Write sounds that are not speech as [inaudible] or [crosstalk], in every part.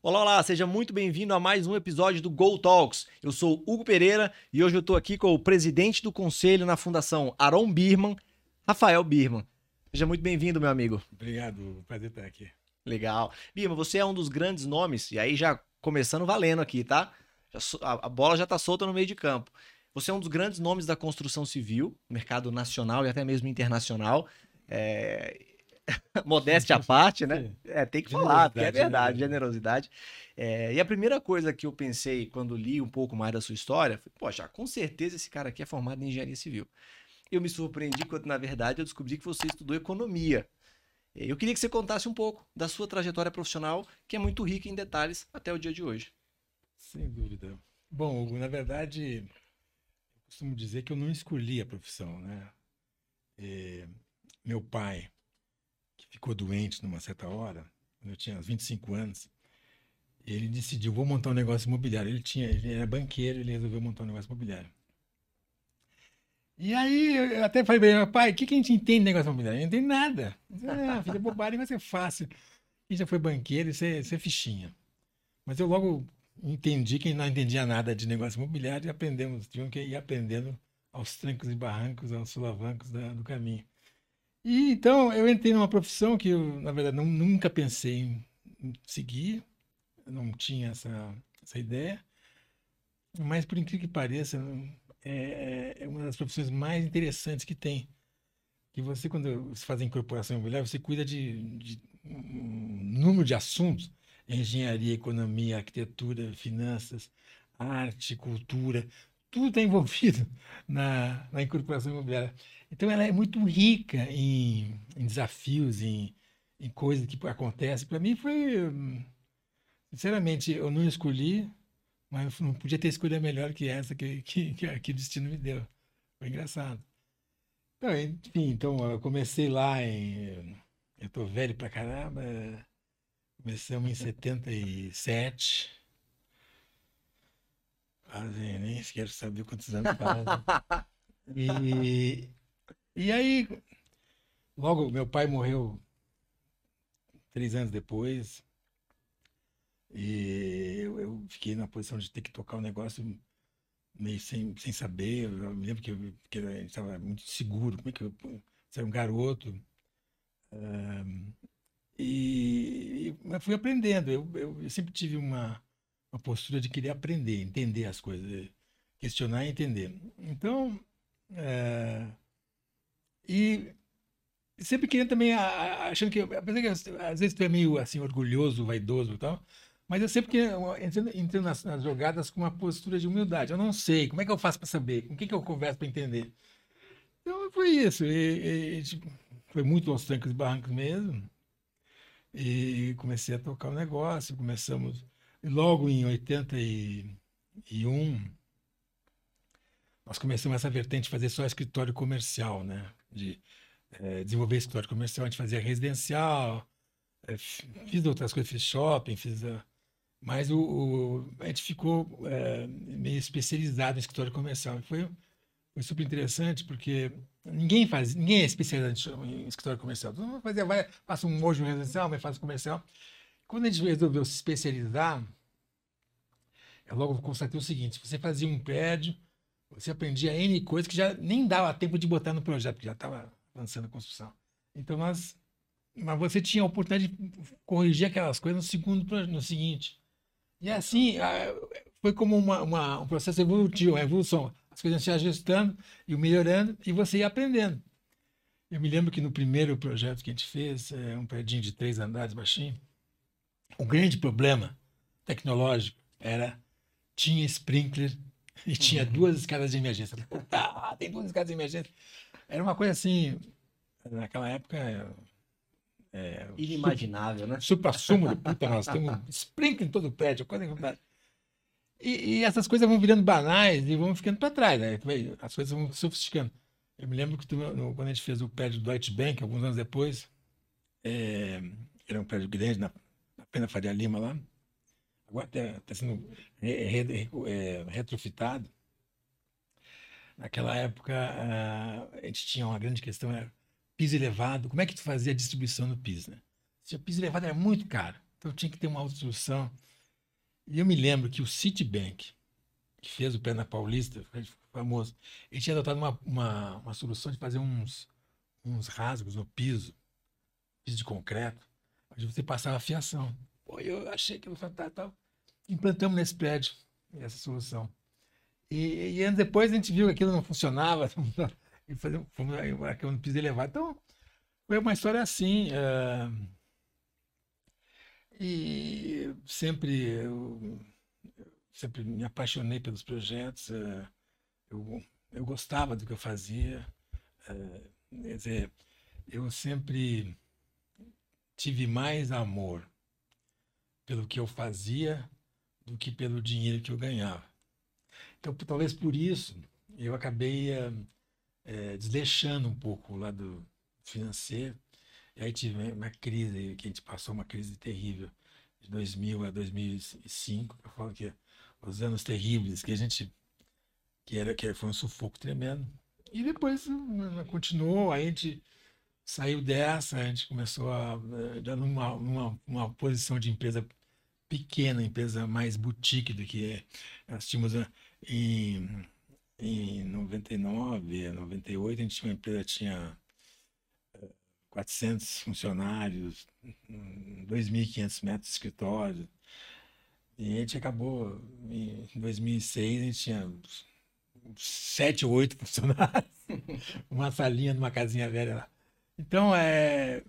Olá, olá, seja muito bem-vindo a mais um episódio do Go Talks. Eu sou Hugo Pereira e hoje eu estou aqui com o presidente do conselho na Fundação Aron Birman, Rafael Birman. Seja muito bem-vindo, meu amigo. Obrigado, prazer estar aqui. Legal. Birman, você é um dos grandes nomes, e aí já começando valendo aqui, tá? a bola já está solta no meio de campo. Você é um dos grandes nomes da construção civil, mercado nacional e até mesmo internacional. É... [laughs] Modéstia à parte, né? É, tem que falar, porque é verdade, né? generosidade. É, e a primeira coisa que eu pensei quando li um pouco mais da sua história foi, poxa, com certeza esse cara aqui é formado em engenharia civil. Eu me surpreendi quando, na verdade, eu descobri que você estudou economia. Eu queria que você contasse um pouco da sua trajetória profissional, que é muito rica em detalhes até o dia de hoje. Sem dúvida. Bom, Hugo, na verdade, eu costumo dizer que eu não escolhi a profissão, né? E meu pai, que ficou doente numa certa hora, quando eu tinha uns 25 anos, ele decidiu, vou montar um negócio imobiliário. Ele tinha, ele era banqueiro, ele resolveu montar um negócio imobiliário. E aí eu até falei para ele, pai, o que, que a gente entende de negócio imobiliário? Gente não entende nada. Ah, filha, bobagem vai ser fácil. E já foi banqueiro, isso é, isso é fichinha. Mas eu logo entendi que não entendia nada de negócio imobiliário e aprendemos, tivemos que ir aprendendo aos trancos e barrancos, aos sulavancos da, do caminho. E então eu entrei numa profissão que eu, na verdade, não, nunca pensei em seguir, não tinha essa, essa ideia, mas por incrível que pareça, é, é uma das profissões mais interessantes que tem. Que você, quando você faz a incorporação imobiliária, você cuida de, de um número de assuntos engenharia, economia, arquitetura, finanças, arte, cultura, tudo está envolvido [laughs] na, na incorporação imobiliária. Então, ela é muito rica em, em desafios, em, em coisas que acontecem. Para mim, foi. Sinceramente, eu não escolhi, mas não podia ter escolha melhor que essa que, que, que, que o destino me deu. Foi engraçado. Então, enfim, então eu comecei lá em. Eu tô velho pra caramba. Começamos em 77. Fazem, nem quero saber quantos anos faz. [laughs] E, e aí, logo, meu pai morreu três anos depois. E eu, eu, fiquei na posição de ter que tocar o um negócio meio sem, sem saber. Eu me lembro que, que a gente estava muito seguro. Como é que eu. Você era um garoto. Um, e, e fui aprendendo. Eu, eu, eu, sempre tive uma, uma postura de querer aprender, entender as coisas, questionar e entender. Então, é, e sempre querendo também, achando que, apesar que às vezes tu é meio assim, orgulhoso, vaidoso e tal, mas eu sempre que entro nas, nas, jogadas com uma postura de humildade. Eu não sei, como é que eu faço para saber? Com quem que eu converso para entender? Então foi isso. E, e, tipo, foi muito aos trancos e barrancos mesmo. E comecei a tocar o negócio, começamos logo em 81 nós começamos essa vertente de fazer só escritório comercial, né? De é, desenvolver escritório comercial, a gente fazia residencial, é, fiz outras coisas, fiz shopping, fiz. Uh, mas o, o, a gente ficou é, meio especializado em escritório comercial. Foi, foi super interessante porque Ninguém faz, ninguém é especializado em escritório comercial. Todo mundo fazia, vai, faça um hoje residencial, mas faz comercial. Quando a gente resolveu se especializar, eu logo constatei o seguinte: você fazia um prédio, você aprendia N coisas que já nem dava tempo de botar no projeto, porque já estava avançando a construção. Então nós. Mas você tinha a oportunidade de corrigir aquelas coisas no segundo no seguinte. E assim, foi como uma, uma, um processo evolutivo, uma evolução as coisas se ajustando e melhorando e você ia aprendendo. Eu me lembro que no primeiro projeto que a gente fez, é um prédio de três andares baixinho, o grande problema tecnológico era tinha sprinkler e tinha duas escadas de emergência. Ah, tem duas escadas de emergência. Era uma coisa assim, naquela época. É, Inimaginável, super, né? Supra-sumo de puta, nós temos um sprinkler em todo o prédio. Coisa e, e, essas coisas vão virando banais e vão ficando para trás, né? As coisas vão sofisticando. Eu me lembro que tu, no, quando a gente fez o prédio do Deutsche Bank, alguns anos depois, é, era um prédio grande na, na Pena Faria Lima lá, agora está tá sendo é, retrofitado. Naquela época, a, a gente tinha uma grande questão, era piso elevado. Como é que tu fazia a distribuição no piso, né? Se o piso elevado era muito caro, então tinha que ter uma outra solução. E eu me lembro que o Citibank, que fez o pé na Paulista, famoso, ele tinha adotado uma, uma, uma solução de fazer uns, uns rasgos no piso, piso de concreto, onde você passava a fiação. Pô, eu achei que fantástico. Implantamos nesse prédio essa solução. E, e anos depois a gente viu que aquilo não funcionava, [laughs] e fomos, fomos aqui no piso elevado. Então, foi uma história assim. Uh, e sempre eu, sempre me apaixonei pelos projetos. Uh, eu, eu gostava do que eu fazia. Uh, quer dizer, eu sempre tive mais amor pelo que eu fazia do que pelo dinheiro que eu ganhava. Então, talvez por isso, eu acabei é, desleixando um pouco o lado financeiro. E aí tive uma crise, que a gente passou uma crise terrível, de 2000 a 2005. Eu falo que os anos terríveis, que a gente. que, era, que foi um sufoco tremendo. E depois continuou, aí a gente saiu dessa, a gente começou a. já numa, numa uma posição de empresa pequena, empresa mais boutique do que nós tínhamos em, em 99, 98, a gente tinha uma empresa tinha 400 eh, funcionários, 2.500 metros de escritório. E a gente acabou, em 2006, a gente tinha sete ou oito [laughs] funcionários, [laughs] uma salinha numa casinha velha lá. Então, é,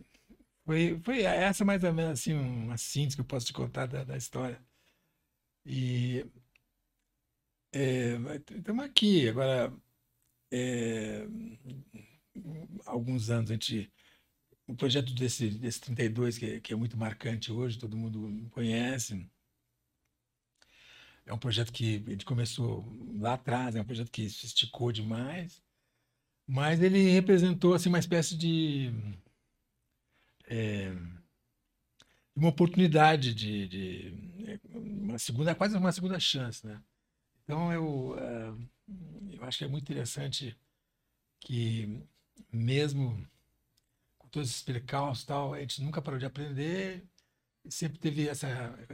foi, foi essa mais ou menos assim, uma síntese que eu posso te contar da, da história. E é, estamos aqui. Agora, é, alguns anos a gente. O projeto desse, desse 32, que, é, que é muito marcante hoje, todo mundo conhece. É um projeto que a gente começou lá atrás, é um projeto que se esticou demais, mas ele representou assim, uma espécie de é, uma oportunidade de, de, uma segunda, quase uma segunda chance, né? Então eu, é, eu acho que é muito interessante que mesmo com todos esses percalços tal, a gente nunca parou de aprender sempre teve essa,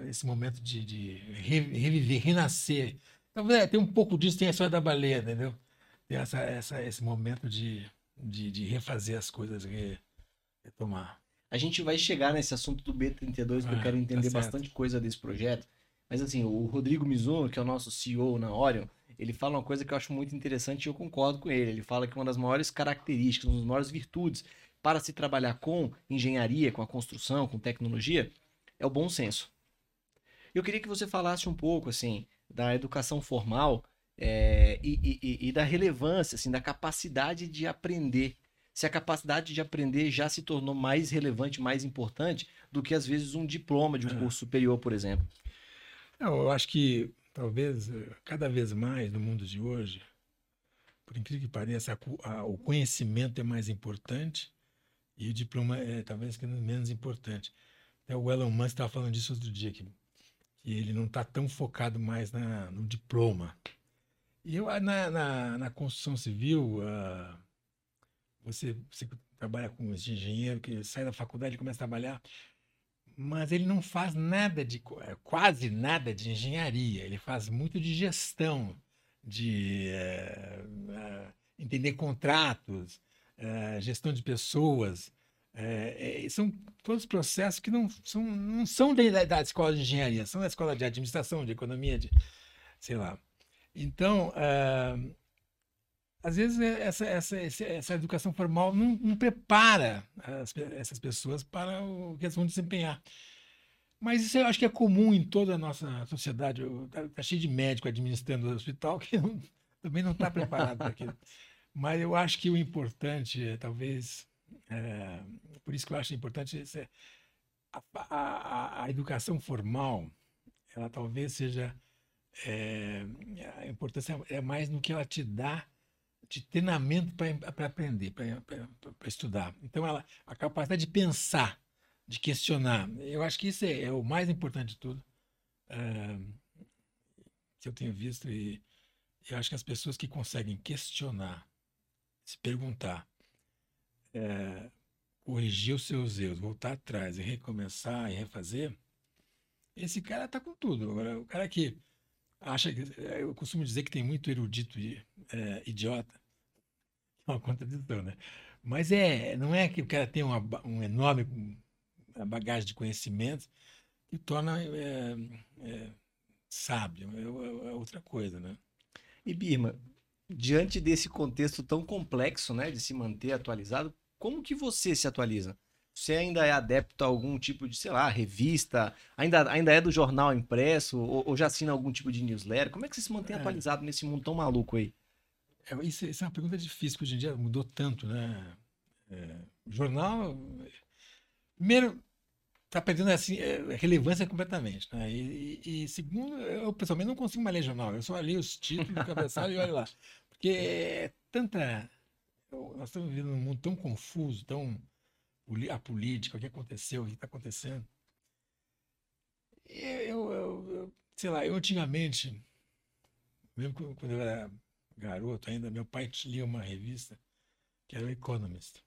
esse momento de, de reviver, renascer. Então, é, tem um pouco disso, tem a história da baleia, entendeu? Tem essa, essa, esse momento de, de, de refazer as coisas, retomar. A gente vai chegar nesse assunto do B32, que eu ah, quero entender tá bastante coisa desse projeto. Mas assim, o Rodrigo Mizuno, que é o nosso CEO na Orion, ele fala uma coisa que eu acho muito interessante e eu concordo com ele. Ele fala que uma das maiores características, uma das maiores virtudes para se trabalhar com engenharia, com a construção, com tecnologia, é o bom senso. Eu queria que você falasse um pouco assim da educação formal é, e, e, e, da relevância, assim, da capacidade de aprender se a capacidade de aprender já se tornou mais relevante, mais importante do que às vezes um diploma de um é. curso superior, por exemplo. Não, eu acho que talvez eh, cada vez mais no mundo de hoje, por incrível que pareça, a, a, o conhecimento é mais importante e o diploma é talvez menos importante. Até o Elon Musk estava falando disso outro dia, que, que ele não está tão focado mais na, no diploma. E eu, na, na, na construção civil, uh, você, você trabalha com engenheiro que sai da faculdade e começa a trabalhar, mas ele não faz nada de é, quase nada de engenharia. Ele faz muito de gestão, de é, é, entender contratos, é, gestão de pessoas. são todos processos que não são, não são da, da escola de engenharia, são da escola de administração, de economia, de sei lá. Então, às vezes é, essa, essa, essa educação formal não, não prepara as, essas pessoas para o que elas vão desempenhar. Mas isso eu acho que é comum em toda a nossa sociedade. Está tá cheio de médico administrando o hospital que não, também não está preparado para aquilo. Mas eu acho que o importante é, talvez, é, por isso que eu acho importante, é, a, a, a, educação formal, ela talvez seja, é, a importância é mais no que ela te dá de treinamento para aprender, para estudar. Então, ela, a capacidade de pensar, de questionar, eu acho que isso é, é o mais importante de tudo uh, que eu tenho visto. E eu acho que as pessoas que conseguem questionar, se perguntar, é, corrigir os seus erros, voltar atrás e recomeçar e refazer, esse cara tá com tudo. Agora, o cara que acha que. Eu costumo dizer que tem muito erudito é, idiota. É [laughs] uma contradição, né? Mas é, não é que o cara tem uma, um enorme bagagem de conhecimentos que torna é, é, sábio. É, é, outra coisa, né? E Birma, diante desse contexto tão complexo, né, de se manter atualizado, como que você se atualiza? Você ainda é adepto a algum tipo de, sei lá, revista? Ainda, ainda é do jornal impresso? Ou, ou já assina algum tipo de newsletter? Como é que você se mantém é. atualizado nesse mundo tão maluco aí? É, isso, isso, é uma pergunta difícil, porque hoje em dia mudou tanto, né? É, jornal, primeiro, está perdendo assim, é, relevância completamente. Né? E, e, e, segundo, eu pessoalmente não consigo mais ler jornal. Eu só li os títulos do cabeçalho [laughs] e olha lá. Porque é tanta. Nós estamos vivendo num mundo tão confuso, tão a política, o que aconteceu, o que está acontecendo. Eu, eu, eu, sei lá, eu antigamente, mesmo quando eu era garoto ainda, meu pai lia uma revista que era o Economist.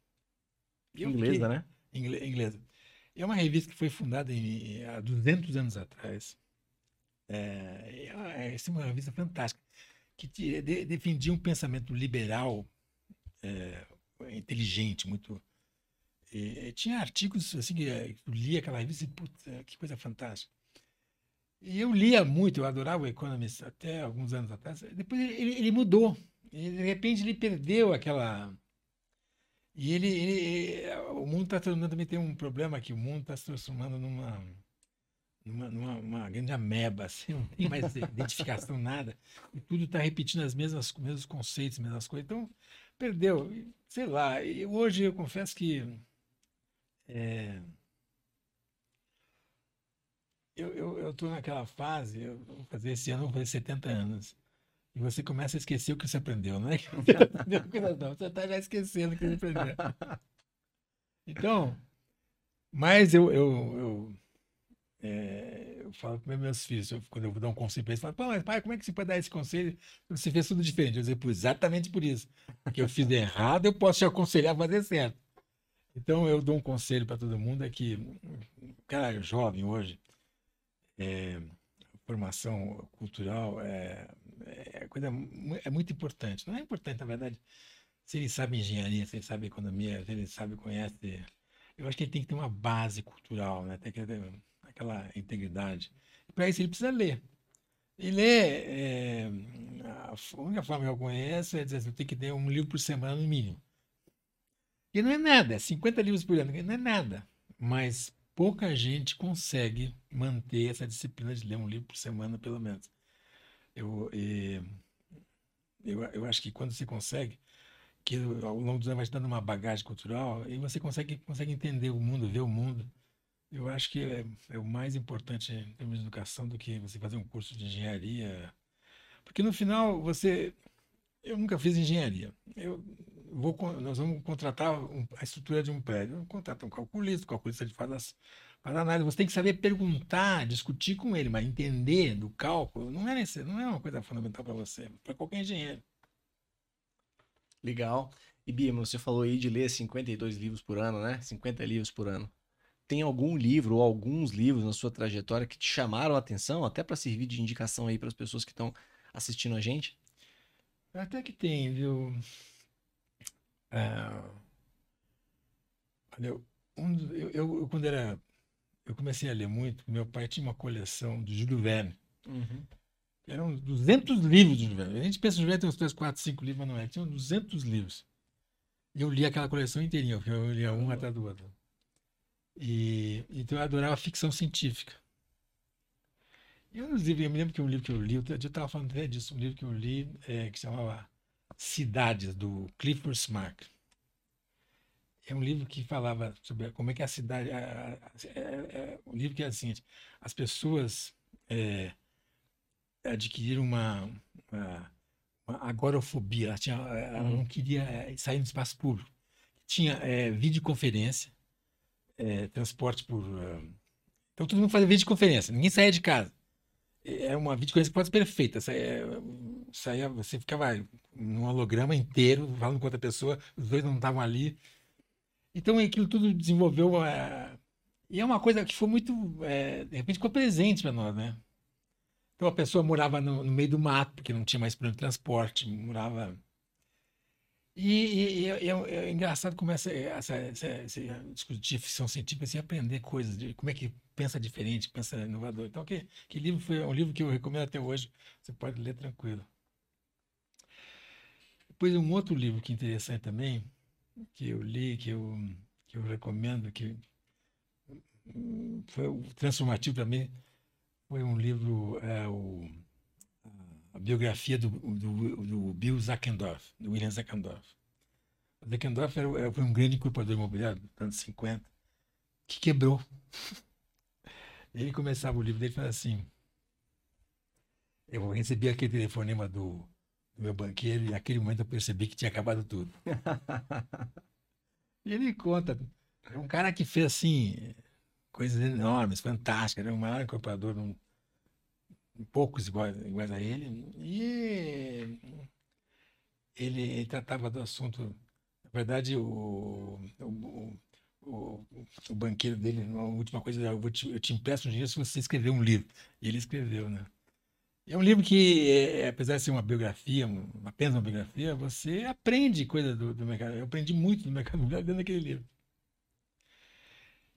Inglesa, fiquei, né? Inglesa. É uma revista que foi fundada em, há 200 anos atrás. É, é, é uma revista fantástica, que de, defendia um pensamento liberal, é, inteligente, muito e, tinha artigos assim que eu lia aquela revista e, puta, que coisa fantástica. E eu lia muito, eu adorava o Economist até alguns anos atrás. Depois ele, ele mudou. De repente ele perdeu aquela. E ele, ele o mundo está transformando também tem um problema que o mundo está se transformando numa numa, numa grande ameba, assim, não tem mais [laughs] identificação nada, e tudo está repetindo as mesmas mesmos conceitos, as mesmas coisas. Então perdeu, sei lá. E hoje eu confesso que é... Eu estou naquela fase, eu vou fazer esse ano, vou fazer 70 anos. E você começa a esquecer o que você aprendeu, não é? Você está já esquecendo o que você aprendeu. Então, mas eu, eu, eu, é, eu falo para meus filhos, eu, quando eu vou dar um conselho para eles, eu falo, pai, como é que você pode dar esse conselho? Você fez tudo diferente. Eu digo, exatamente por isso. Porque eu fiz errado, eu posso te aconselhar a fazer certo. Então eu dou um conselho para todo mundo é que o cara jovem hoje, é, formação cultural é, é coisa é muito importante. Não é importante na verdade se ele sabe engenharia, se ele sabe economia, se ele sabe conhece. Eu acho que ele tem que ter uma base cultural, né? Tem que ter aquela integridade. Para isso ele precisa ler. E ler, é, a única forma que eu conheço é dizer assim, tenho que ter um livro por semana no mínimo. E não é nada, 50 livros por ano, não é nada. Mas pouca gente consegue manter essa disciplina de ler um livro por semana, pelo menos. Eu, eu, eu acho que quando você consegue, que ao longo dos anos vai te dando uma bagagem cultural, e você consegue, consegue entender o mundo, ver o mundo. Eu acho que é, é o mais importante em termos de educação do que você fazer um curso de engenharia. Porque no final você. Eu nunca fiz engenharia. Eu vou, nós vamos contratar a estrutura de um prédio. Contrata um calculista, o calculista faz, as, faz a análise. Você tem que saber perguntar, discutir com ele, mas entender do cálculo não é, nesse, não é uma coisa fundamental para você, para qualquer engenheiro. Legal. E Bia, você falou aí de ler 52 livros por ano, né? 50 livros por ano. Tem algum livro ou alguns livros na sua trajetória que te chamaram a atenção, até para servir de indicação aí para as pessoas que estão assistindo a gente? Até que tem, viu? É, eu, um, eu, eu, quando era. Eu comecei a ler muito, meu pai tinha uma coleção do Júlio Verne. Uhum. Eram 200 livros do Júlio Verne. A gente pensa que o Júlio Verne tem uns 3, 4, 5 livros, mas não é. Tinha 200 livros. E eu li aquela coleção inteirinha, porque eu lia um atrás do outro. E, então eu adorava ficção científica. E um livros, eu me lembro que um livro que eu li, eu estava falando até disso, um livro que eu li é, que chamava Cidades, do Clifford Smart. É um livro que falava sobre como é que a cidade. É, é, um livro que é assim: as pessoas é, adquiriram uma, uma, uma, agorafobia, ela, tinha, ela não uhum. queria é, sair no espaço público. Tinha é, videoconferência, é, transporte por. Uh, então todo mundo fazia videoconferência, ninguém saía de casa. É uma videoconferência ser perfeita. Saía, saía, você ficava num holograma inteiro, falando com outra pessoa, os dois não estavam ali. Então aquilo tudo desenvolveu uma... E é uma coisa que foi muito, é, de repente ficou presente para nós, né? Então a pessoa morava no, no, meio do mato, porque não tinha mais plano de transporte, morava. E, e, e é, é, é, engraçado como essa, essa, essa, essa discutir ficção científica, assim, aprender coisas, de como é que pensa diferente, pensa inovador. Então, que, que livro foi um livro que eu recomendo até hoje, você pode ler tranquilo. Depois um outro livro que é interessante também, que eu li, que eu, que eu recomendo, que foi transformativo para mim, foi um livro, é, o, a biografia do, do, do Bill Zackendorf, do William Zackendorf. O Zackendorf era, foi um grande incorporador imobiliário dos anos 50, que quebrou. [laughs] Ele começava o livro dele falando assim: Eu recebi aquele telefonema do meu banqueiro e naquele momento eu percebi que tinha acabado tudo. [laughs] e ele conta: é um cara que fez assim coisas enormes, fantásticas, era o maior incorporador, um, poucos iguais, iguais a ele, e ele, ele, tratava do assunto, na verdade, o, o, o, o banqueiro dele, a última coisa, eu, te, eu te empresto um dinheiro se você escrever um livro, e ele escreveu, né? É um livro que, é, apesar de ser uma biografia, apenas uma biografia, você aprende coisa do, do mercado. Eu aprendi muito do mercado dentro daquele livro.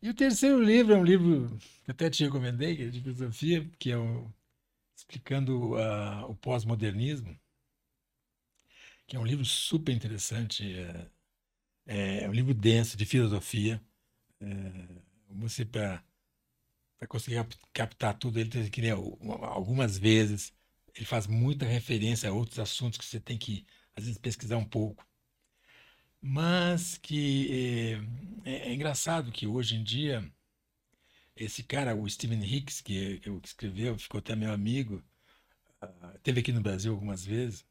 E o terceiro livro é um livro que até te recomendei, que é de filosofia, que é o, explicando uh, o pós-modernismo, que é um livro super interessante, é, é, é um livro denso de filosofia. É, você, para conseguir captar tudo, ele tem que ler algumas vezes. Ele faz muita referência a outros assuntos que você tem que, às vezes, pesquisar um pouco. Mas que é, é, é engraçado que hoje em dia esse cara, o Steven Hicks, que, que escreveu, ficou até meu amigo, uh, teve aqui no Brasil algumas vezes.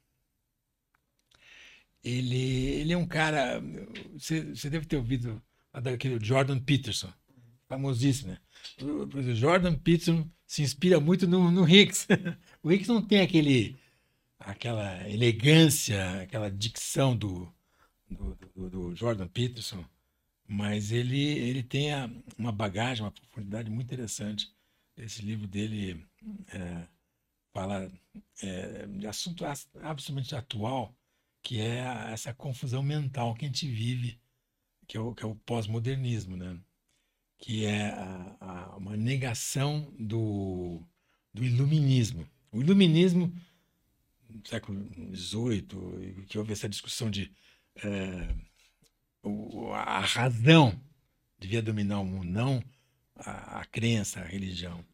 Ele, ele é um cara. Você, você deve ter ouvido daquele Jordan Peterson, famosíssimo, né? O, Jordan Peterson se inspira muito no, no Hicks. [laughs] o Hicks não tem aquele, aquela elegância, aquela dicção do, do, do, do Jordan Peterson, mas ele, ele tem a, uma bagagem, uma profundidade muito interessante. Esse livro dele é, fala é, de assunto absolutamente atual, que é essa confusão mental que a gente vive, que é o, que é o pós-modernismo, né? Que é a, a, uma negação do, do iluminismo. O iluminismo, no século XVIII, que houve essa discussão de é, a razão devia dominar o mundo, não a, a, crença, a religião.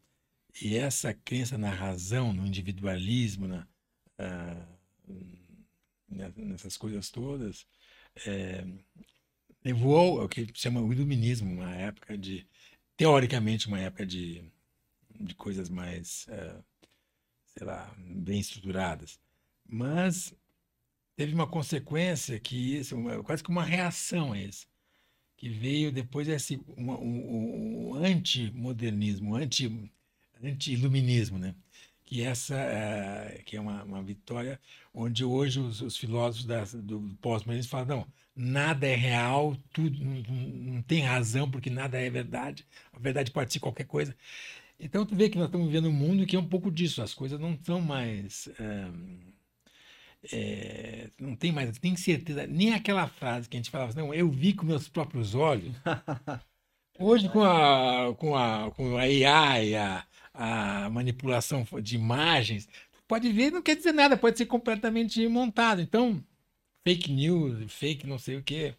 E essa crença na razão, no individualismo, na, nessas coisas todas, é, levou ao que se chama o iluminismo, uma época de, teoricamente, uma época de, de coisas mais, é, sei lá, bem estruturadas. Mas teve uma consequência que isso, quase que uma reação a isso, que veio depois esse um, um, um anti-modernismo, anti, anti-iluminismo, né? que essa é, que é uma, uma, vitória onde hoje os, os filósofos da, do pós-modernismo falam não nada é real tudo não, não, tem razão porque nada é verdade a verdade pode ser qualquer coisa então tu vê que nós estamos vivendo um mundo que é um pouco disso as coisas não são mais é, é, não tem mais, tem certeza, nem aquela frase que a gente falava, não, eu vi com meus próprios olhos. [laughs] Hoje, com a, com a, com a AI, a, a manipulação de imagens, pode ver, não quer dizer nada, pode ser completamente montado. Então, fake news, fake não sei o quê.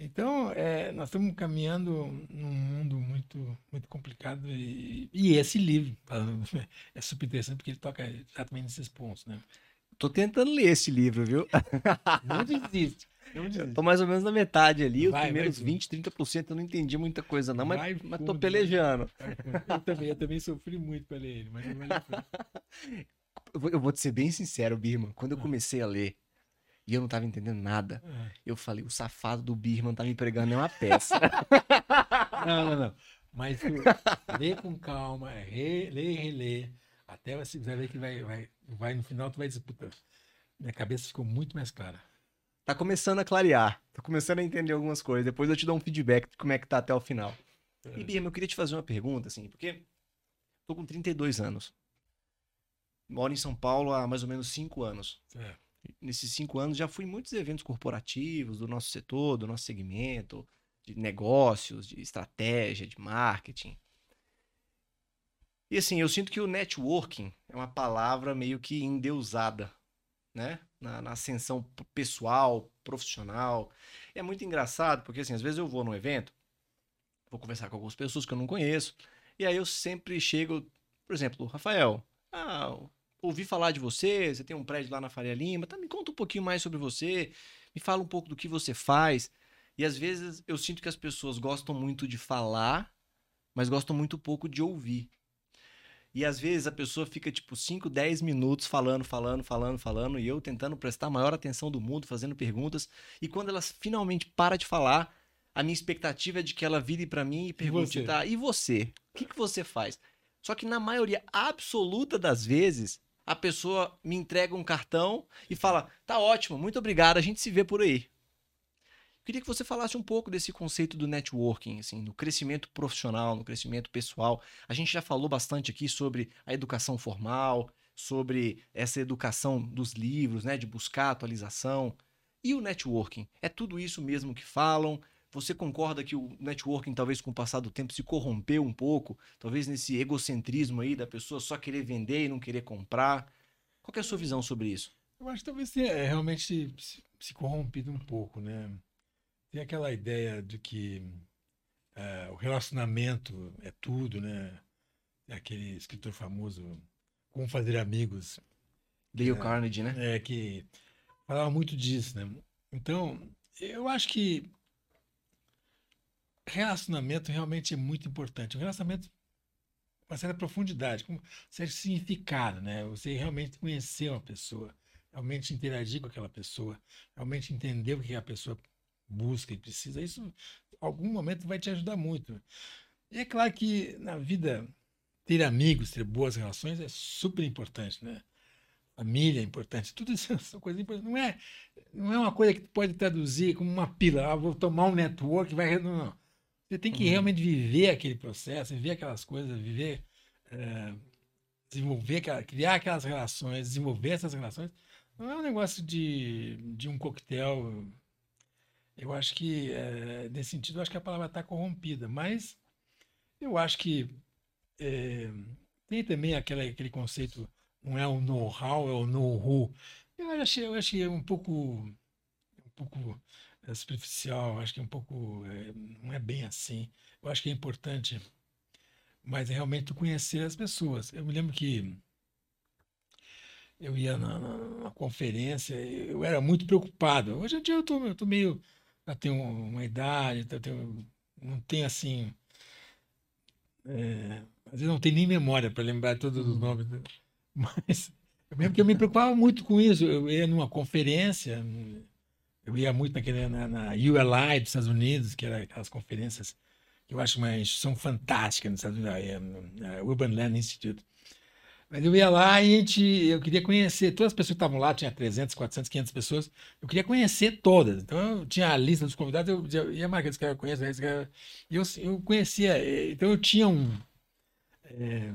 Então, é, nós estamos caminhando num mundo muito, muito complicado e, e esse livro [laughs] é super interessante porque ele toca exatamente nesses pontos, né? Tô tentando ler esse livro, viu? [laughs] Não desiste. Não desiste. Eu tô mais ou menos na metade ali, vai, os primeiros vai, 20, 30% eu não entendi muita coisa não, mas, vai, mas tô pelejando. Eu também, eu também sofri muito para ler ele, mas não vale [laughs] eu, vou, eu vou te ser bem sincero, Birman, quando eu ah. comecei a ler e eu não tava entendendo nada, ah. eu falei, o safado do Birman tá me pregando uma peça. [laughs] Não, não, não. Mas lê com calma, re, lê e relê, até você vai ver que vai, vai, vai no final tu vai dizer, puta, minha cabeça ficou muito mais clara. tá começando a clarear. Tô começando a entender algumas coisas. Depois eu te dou um feedback de como é que tá até o final. É. E, Bia, eu queria te fazer uma pergunta, assim, porque tô com 32 anos. Moro em São Paulo há mais ou menos 5 anos. É. Nesses 5 anos já fui em muitos eventos corporativos do nosso setor, do nosso segmento, de negócios, de estratégia, de marketing. E assim, eu sinto que o networking é uma palavra meio que endeusada, né? Na, na ascensão pessoal, profissional. É muito engraçado, porque assim, às vezes eu vou num evento, vou conversar com algumas pessoas que eu não conheço, e aí eu sempre chego, por exemplo, Rafael, ah, ouvi falar de você, você tem um prédio lá na Faria Lima, tá, me conta um pouquinho mais sobre você, me fala um pouco do que você faz. E às vezes eu sinto que as pessoas gostam muito de falar, mas gostam muito pouco de ouvir. E às vezes a pessoa fica tipo 5, 10 minutos falando, falando, falando, falando, e eu tentando prestar a maior atenção do mundo, fazendo perguntas. E quando ela finalmente para de falar, a minha expectativa é de que ela vire para mim e pergunte, e tá, e você? O que, que você faz? Só que na maioria absoluta das vezes, a pessoa me entrega um cartão e fala: tá ótimo, muito obrigado, a gente se vê por aí. Queria que você falasse um pouco desse conceito do networking, assim, no crescimento profissional, no crescimento pessoal. A gente já falou bastante aqui sobre a educação formal, sobre essa educação dos livros, né, de buscar atualização. E o networking? É tudo isso mesmo que falam? Você concorda que o networking, talvez com o passar do tempo, se corrompeu um pouco? Talvez nesse egocentrismo aí da pessoa só querer vender e não querer comprar? Qual é a sua visão sobre isso? Eu acho que talvez tenha realmente se, se corrompido um pouco, né? Tem aquela ideia de que uh, o relacionamento é tudo, né? É aquele escritor famoso, Como Fazer Amigos. Dale é, Carnegie, né? É, que falava muito disso, né? Então, eu acho que relacionamento realmente é muito importante. Um relacionamento com uma certa profundidade, com um certo significado, né? Você realmente conhecer uma pessoa, realmente interagir com aquela pessoa, realmente entender o que a pessoa busca e precisa, isso em algum momento vai te ajudar muito. E é claro que na vida ter amigos, ter boas relações é super importante, né? Família é importante, tudo isso [laughs] são coisas importantes. Não é, não é uma coisa que pode traduzir como uma pila, ah, vou tomar um network, vai. Não, não. Você tem que uhum. realmente viver aquele processo, viver aquelas coisas, viver, é, desenvolver, criar aquelas relações, desenvolver essas relações. Não é um negócio de, de um coquetel eu acho que, é, nesse sentido, eu acho que a palavra está corrompida, mas eu acho que é, tem também aquela, aquele conceito, não é o know-how, é o know-who. Eu achei, eu achei um pouco, um pouco é, superficial, acho que é um pouco, é, não é bem assim. Eu acho que é importante, mas é realmente conhecer as pessoas. Eu me lembro que eu ia na, na, na conferência, eu era muito preocupado. Hoje em dia eu estou meio já tenho uma idade, eu tenho, não tenho assim. É, às vezes não tenho nem memória para lembrar todos os uhum. nomes. [laughs] Mas eu lembro que eu me preocupava muito com isso. Eu ia numa conferência, eu ia muito naquele, na, na ULI dos Estados Unidos, que era aquelas conferências que eu acho uma instituição fantástica nos Estados Unidos, a Urban Land Institute. Mas eu ia lá e a gente, eu queria conhecer todas as pessoas que estavam lá, tinha 300, 400, 500 pessoas, eu queria conhecer todas. Então eu tinha a lista dos convidados, eu, eu ia marcar esse cara eu conheço, esse cara. E eu, eu conhecia, eh, então eu tinha um. É,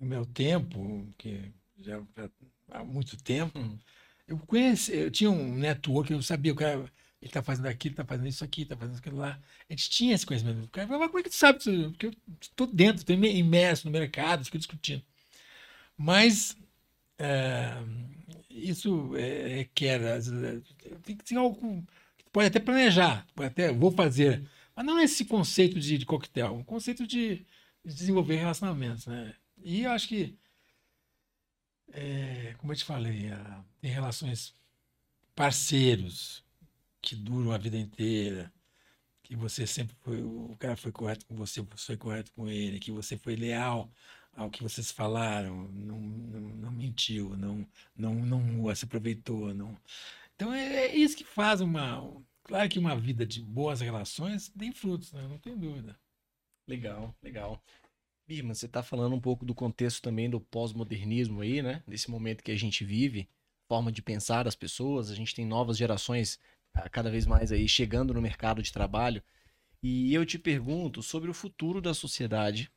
no meu tempo, que já, há muito tempo, hum. Eu conheci, eu tinha um network, eu sabia o cara. Ele está fazendo aquilo, está fazendo isso aqui, está fazendo aquilo lá. A gente tinha esse conhecimento. O cara falava, como é que tu sabe? Porque eu estou dentro, estou imerso no mercado, fico discutindo. Mas é, isso é, quer. Tem que ser algo. Pode até planejar, pode até vou fazer. Mas não esse conceito de, de coquetel, um conceito de, de, desenvolver relacionamentos. Né? E eu acho que, é, como eu te falei, tem relações parceiros que duram a vida inteira, que você sempre foi, o cara foi correto com você, você foi correto com ele, que você foi leal ao que vocês falaram, não, não, não mentiu, não, não, não se aproveitou. Não... Então é, é, isso que faz uma. Claro que uma vida de boas relações tem frutos, né? não tem dúvida. Legal, legal. Birma, você está falando um pouco do contexto também do pós-modernismo aí, né? Desse momento que a gente vive. forma de pensar das pessoas, a gente tem novas gerações ah, cada vez mais aí chegando no mercado de trabalho. E eu te pergunto sobre o futuro da sociedade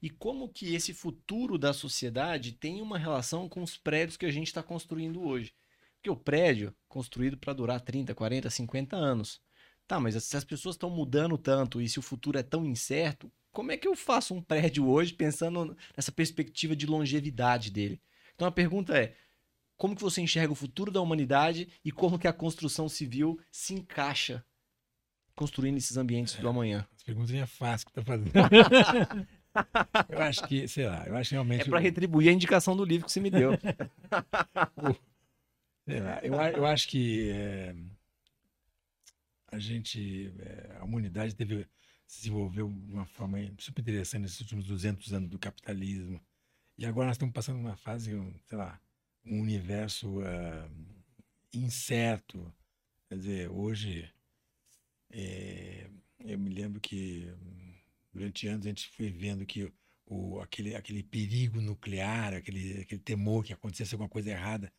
e como que esse futuro da sociedade tem uma relação com os prédios que a gente está construindo hoje. Porque o prédio construído para durar 30, 40, 50 anos. Tá, mas se as pessoas estão mudando tanto e se o futuro é tão incerto, como é que eu faço um prédio hoje pensando nessa perspectiva de longevidade dele? Então a pergunta é: como que você enxerga o futuro da humanidade e como que a construção civil se encaixa construindo esses ambientes é, do amanhã? As perguntas é fácil que tá fazendo. [laughs] eu acho que, sei lá, eu acho realmente. É para retribuir a indicação do livro que você me deu. [laughs] sei lá, eu, eu acho que é, a gente, é, a humanidade teve se desenvolveu de uma forma super interessante nesses últimos 200 anos do capitalismo. E agora nós estamos passando uma fase, sei lá, um universo uh, incerto. Quer dizer, hoje é, eu me lembro que durante anos a gente foi vendo que o, aquele, aquele perigo nuclear, aquele, aquele temor que acontecesse alguma coisa errada,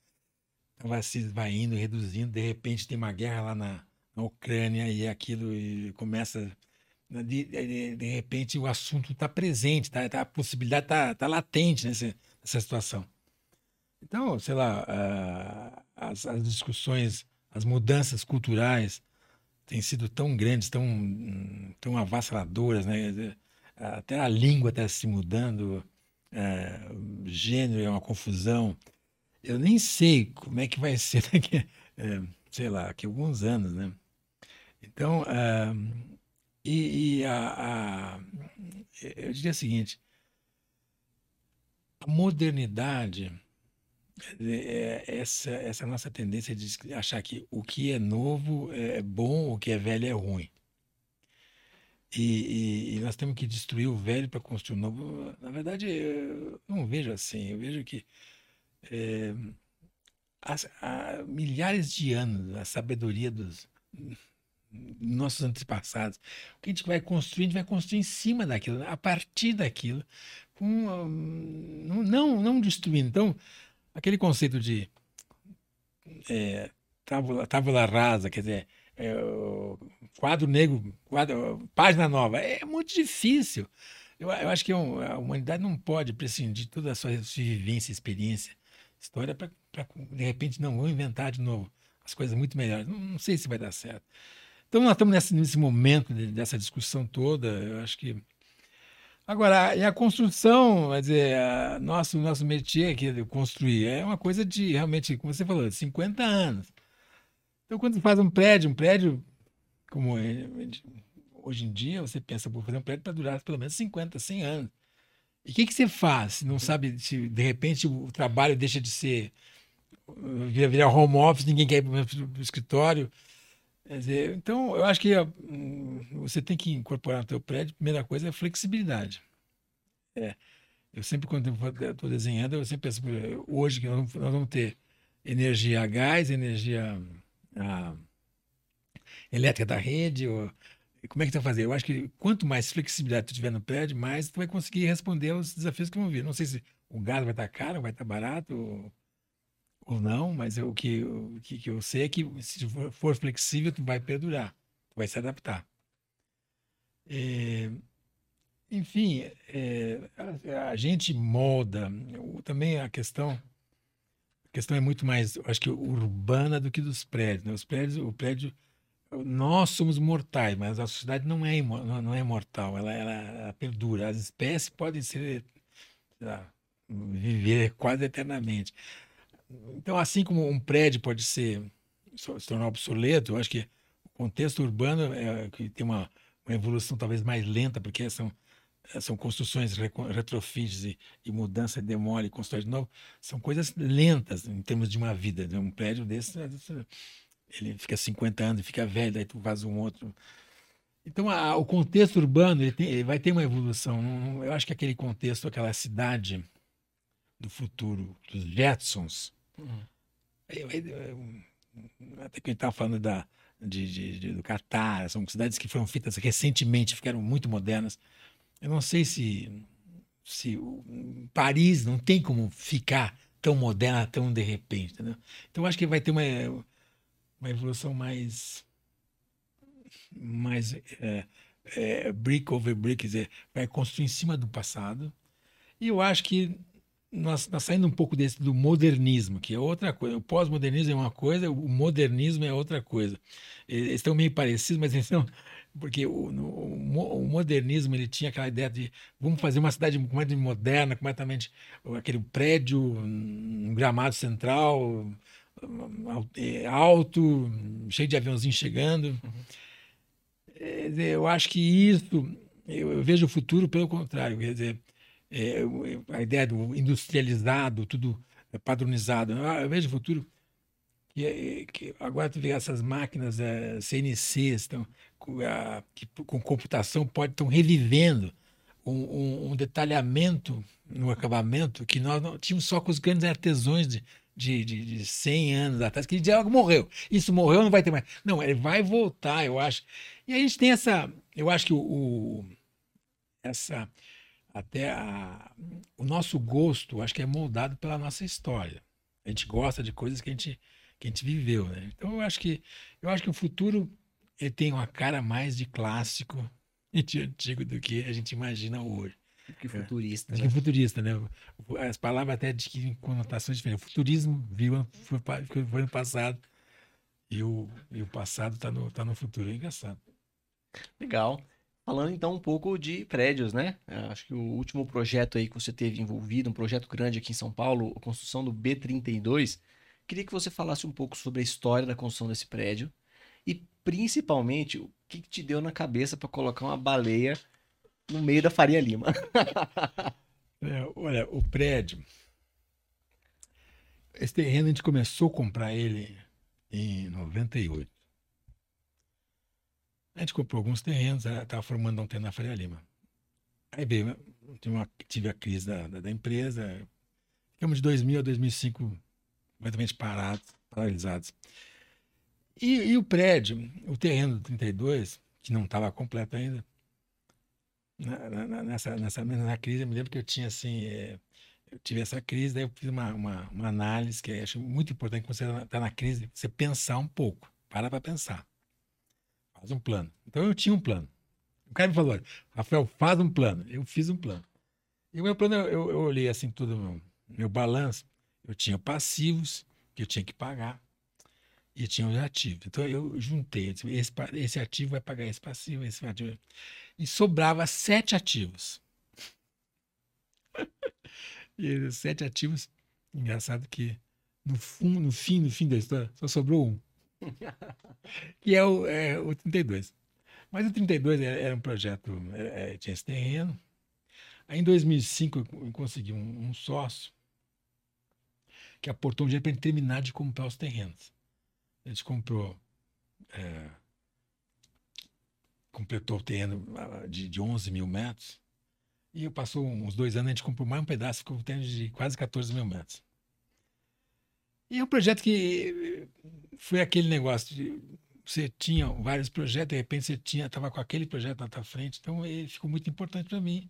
estava se esvaindo, reduzindo. De repente tem uma guerra lá na, na Ucrânia e aquilo e começa. De, de, de repente o assunto está presente, tá, tá, a possibilidade está tá latente nessa, nessa situação. Então, sei lá, as, as, discussões, as mudanças culturais têm sido tão grandes, tão, tão avassaladoras, né? Até a língua está se mudando, uh, gênero é uma confusão. Eu nem sei como é que vai ser [laughs] daqui, uh, sei lá, daqui a alguns anos, né? Então, uh, e, e a, a, eu diria o seguinte, a modernidade é, essa, essa nossa tendência de achar que o que é novo é bom, o que é velho é ruim. E, e, e nós temos que destruir o velho para construir o novo. Na verdade, eu não vejo assim. Eu vejo que é, há, há milhares de anos a sabedoria dos nossos antepassados. O que a gente vai construir, a gente vai construir em cima daquilo, a partir daquilo, com, não, não, não destruindo. Então, aquele conceito de é, tábula, tábula rasa, quer dizer, é, quadro negro, quadro, página nova, é muito difícil. Eu, eu acho que é a humanidade não pode prescindir de toda a sua vivência, experiência, história, para de repente não vão inventar de novo as coisas muito melhores. Não, não sei se vai dar certo. Então nós estamos nesse, nesse momento dessa discussão toda. Eu acho que Agora, e a construção, quer dizer, a, nosso, nosso métier aqui de construir é uma coisa de, realmente, como você falou, 50 anos. Então, quando você faz um prédio, um prédio como é, hoje em dia, você pensa, vou fazer um prédio para durar pelo menos 50, 100 anos. E o que, que você faz? Não sabe se, de repente, o trabalho deixa de ser, vira, vira home office, ninguém quer ir para o escritório. Dizer, então, eu acho que hum, você tem que incorporar no teu prédio, a primeira coisa é a flexibilidade. É. Eu sempre, quando estou desenhando, eu sempre penso, hoje que nós vamos ter energia a gás, energia a, elétrica da rede, ou, como é que tu vai fazer? Eu acho que quanto mais flexibilidade tu tiver no prédio, mais tu vai conseguir responder aos desafios que vão vir. Não sei se o gás vai estar caro, vai estar barato, ou ou não, mas o que, o que, eu sei é que se for, for flexível, tu vai perdurar, tu vai se adaptar. É, enfim, é, a, a, gente molda. Também a questão, a questão é muito mais, acho que urbana do que dos prédios. Né? Os prédios, o prédio, nós somos mortais, mas a sociedade não é não é mortal. Ela, ela, ela perdura. As espécies podem ser lá, viver quase eternamente. Então, assim como um prédio pode ser se tornar obsoleto, eu acho que o contexto urbano é que tem uma, uma evolução talvez mais lenta, porque são são construções retrofits e, e mudança, demole, constrói de novo, são coisas lentas em termos de uma vida. Né? Um prédio desse, ele fica 50 anos, fica velho, daí tu faz um outro. Então, a, o contexto urbano ele, tem, ele vai ter uma evolução. Eu acho que aquele contexto, aquela cidade do futuro, dos Jetsons. Até que a gente estava falando da, de, de, de, do Catar, são cidades que foram feitas recentemente, ficaram muito modernas. Eu não sei se, se Paris não tem como ficar tão moderna, tão de repente. Entendeu? Então acho que vai ter uma, uma evolução mais. mais é, é, brick over brick, quer dizer, vai construir em cima do passado. E eu acho que nós, nós saindo um pouco desse do modernismo, que é outra coisa. O pós-modernismo é uma coisa, o modernismo é outra coisa. Eles estão meio parecidos, mas eles são porque o, o, o, modernismo ele tinha aquela ideia de vamos fazer uma cidade completamente moderna, completamente aquele prédio, um gramado central é, alto, cheio de aviãozinhos chegando. Uhum. Eu acho que isso, eu, eu, vejo o futuro pelo contrário, quer dizer, é, a ideia do industrializado, tudo padronizado. Eu vejo o futuro que, que agora tu vê essas máquinas é, CNC estão a, que com computação pode estão revivendo um, um, um, detalhamento no acabamento que nós não tínhamos só com os grandes artesãos de, de, de, de 100 anos atrás, que algo morreu. Isso morreu, não vai ter mais. Não, ele vai voltar, eu acho. E a gente tem essa. Eu acho que o, o essa. Até a, o nosso gosto, acho que é moldado pela nossa história. A gente gosta de coisas que a gente, que a gente viveu, né? Então eu acho que eu acho que o futuro ele tem uma cara mais de clássico e de antigo do que a gente imagina hoje. Que futurista. É, né? Que futurista, né? As palavras até de que conotações diferentes. O futurismo viu, foi, foi no passado e o, e o passado está no, tá no futuro. É engraçado. Legal. Falando então um pouco de prédios, né? É, acho que o último projeto aí que você teve envolvido, um projeto grande aqui em São Paulo, a construção do B32. Queria que você falasse um pouco sobre a história da construção desse prédio e principalmente o que, que te deu na cabeça para colocar uma baleia no meio da Faria Lima. [laughs] é, olha, o prédio. Esse terreno a gente começou a comprar ele em 98. A gente comprou alguns terrenos, estava formando um terreno na Faria Lima. Aí veio, tive, uma, tive a crise da, da, da, empresa, ficamos de 2000 a 2005 completamente parados, paralisados. E, e, o prédio, o terreno do 32, que não estava completo ainda, na, na, nessa, nessa, nessa crise, eu me lembro que eu tinha assim. É, eu tive essa crise, daí eu fiz uma, uma, uma análise que eu acho muito importante quando você está na crise, você pensar um pouco. Para para pensar. Faz um plano. Então eu tinha um plano. O cara me falou: Rafael, faz um plano. Eu fiz um plano. E o meu plano, eu, eu olhei assim, tudo meu, meu balanço. Eu tinha passivos que eu tinha que pagar e tinha os ativos. Então eu juntei, esse, esse ativo vai pagar esse passivo, esse ativo. E sobrava sete ativos. [laughs] e sete ativos, engraçado que no, fundo, no fim, no fim da história, só sobrou um. [laughs] que é o, é o 32. Mas o 32 era, um projeto, era, é, tinha esse terreno. Aí em 2005 eu consegui um, um sócio que aportou um dinheiro para ele terminar de comprar os terrenos. A gente comprou. É, completou o terreno de, de 11 mil metros. E passou uns dois anos, a gente comprou mais um pedaço, ficou um terreno de quase 14 mil metros. E é um projeto que foi aquele negócio de você tinha vários projetos, de repente você tinha estava com aquele projeto na tua frente, então ele ficou muito importante para mim.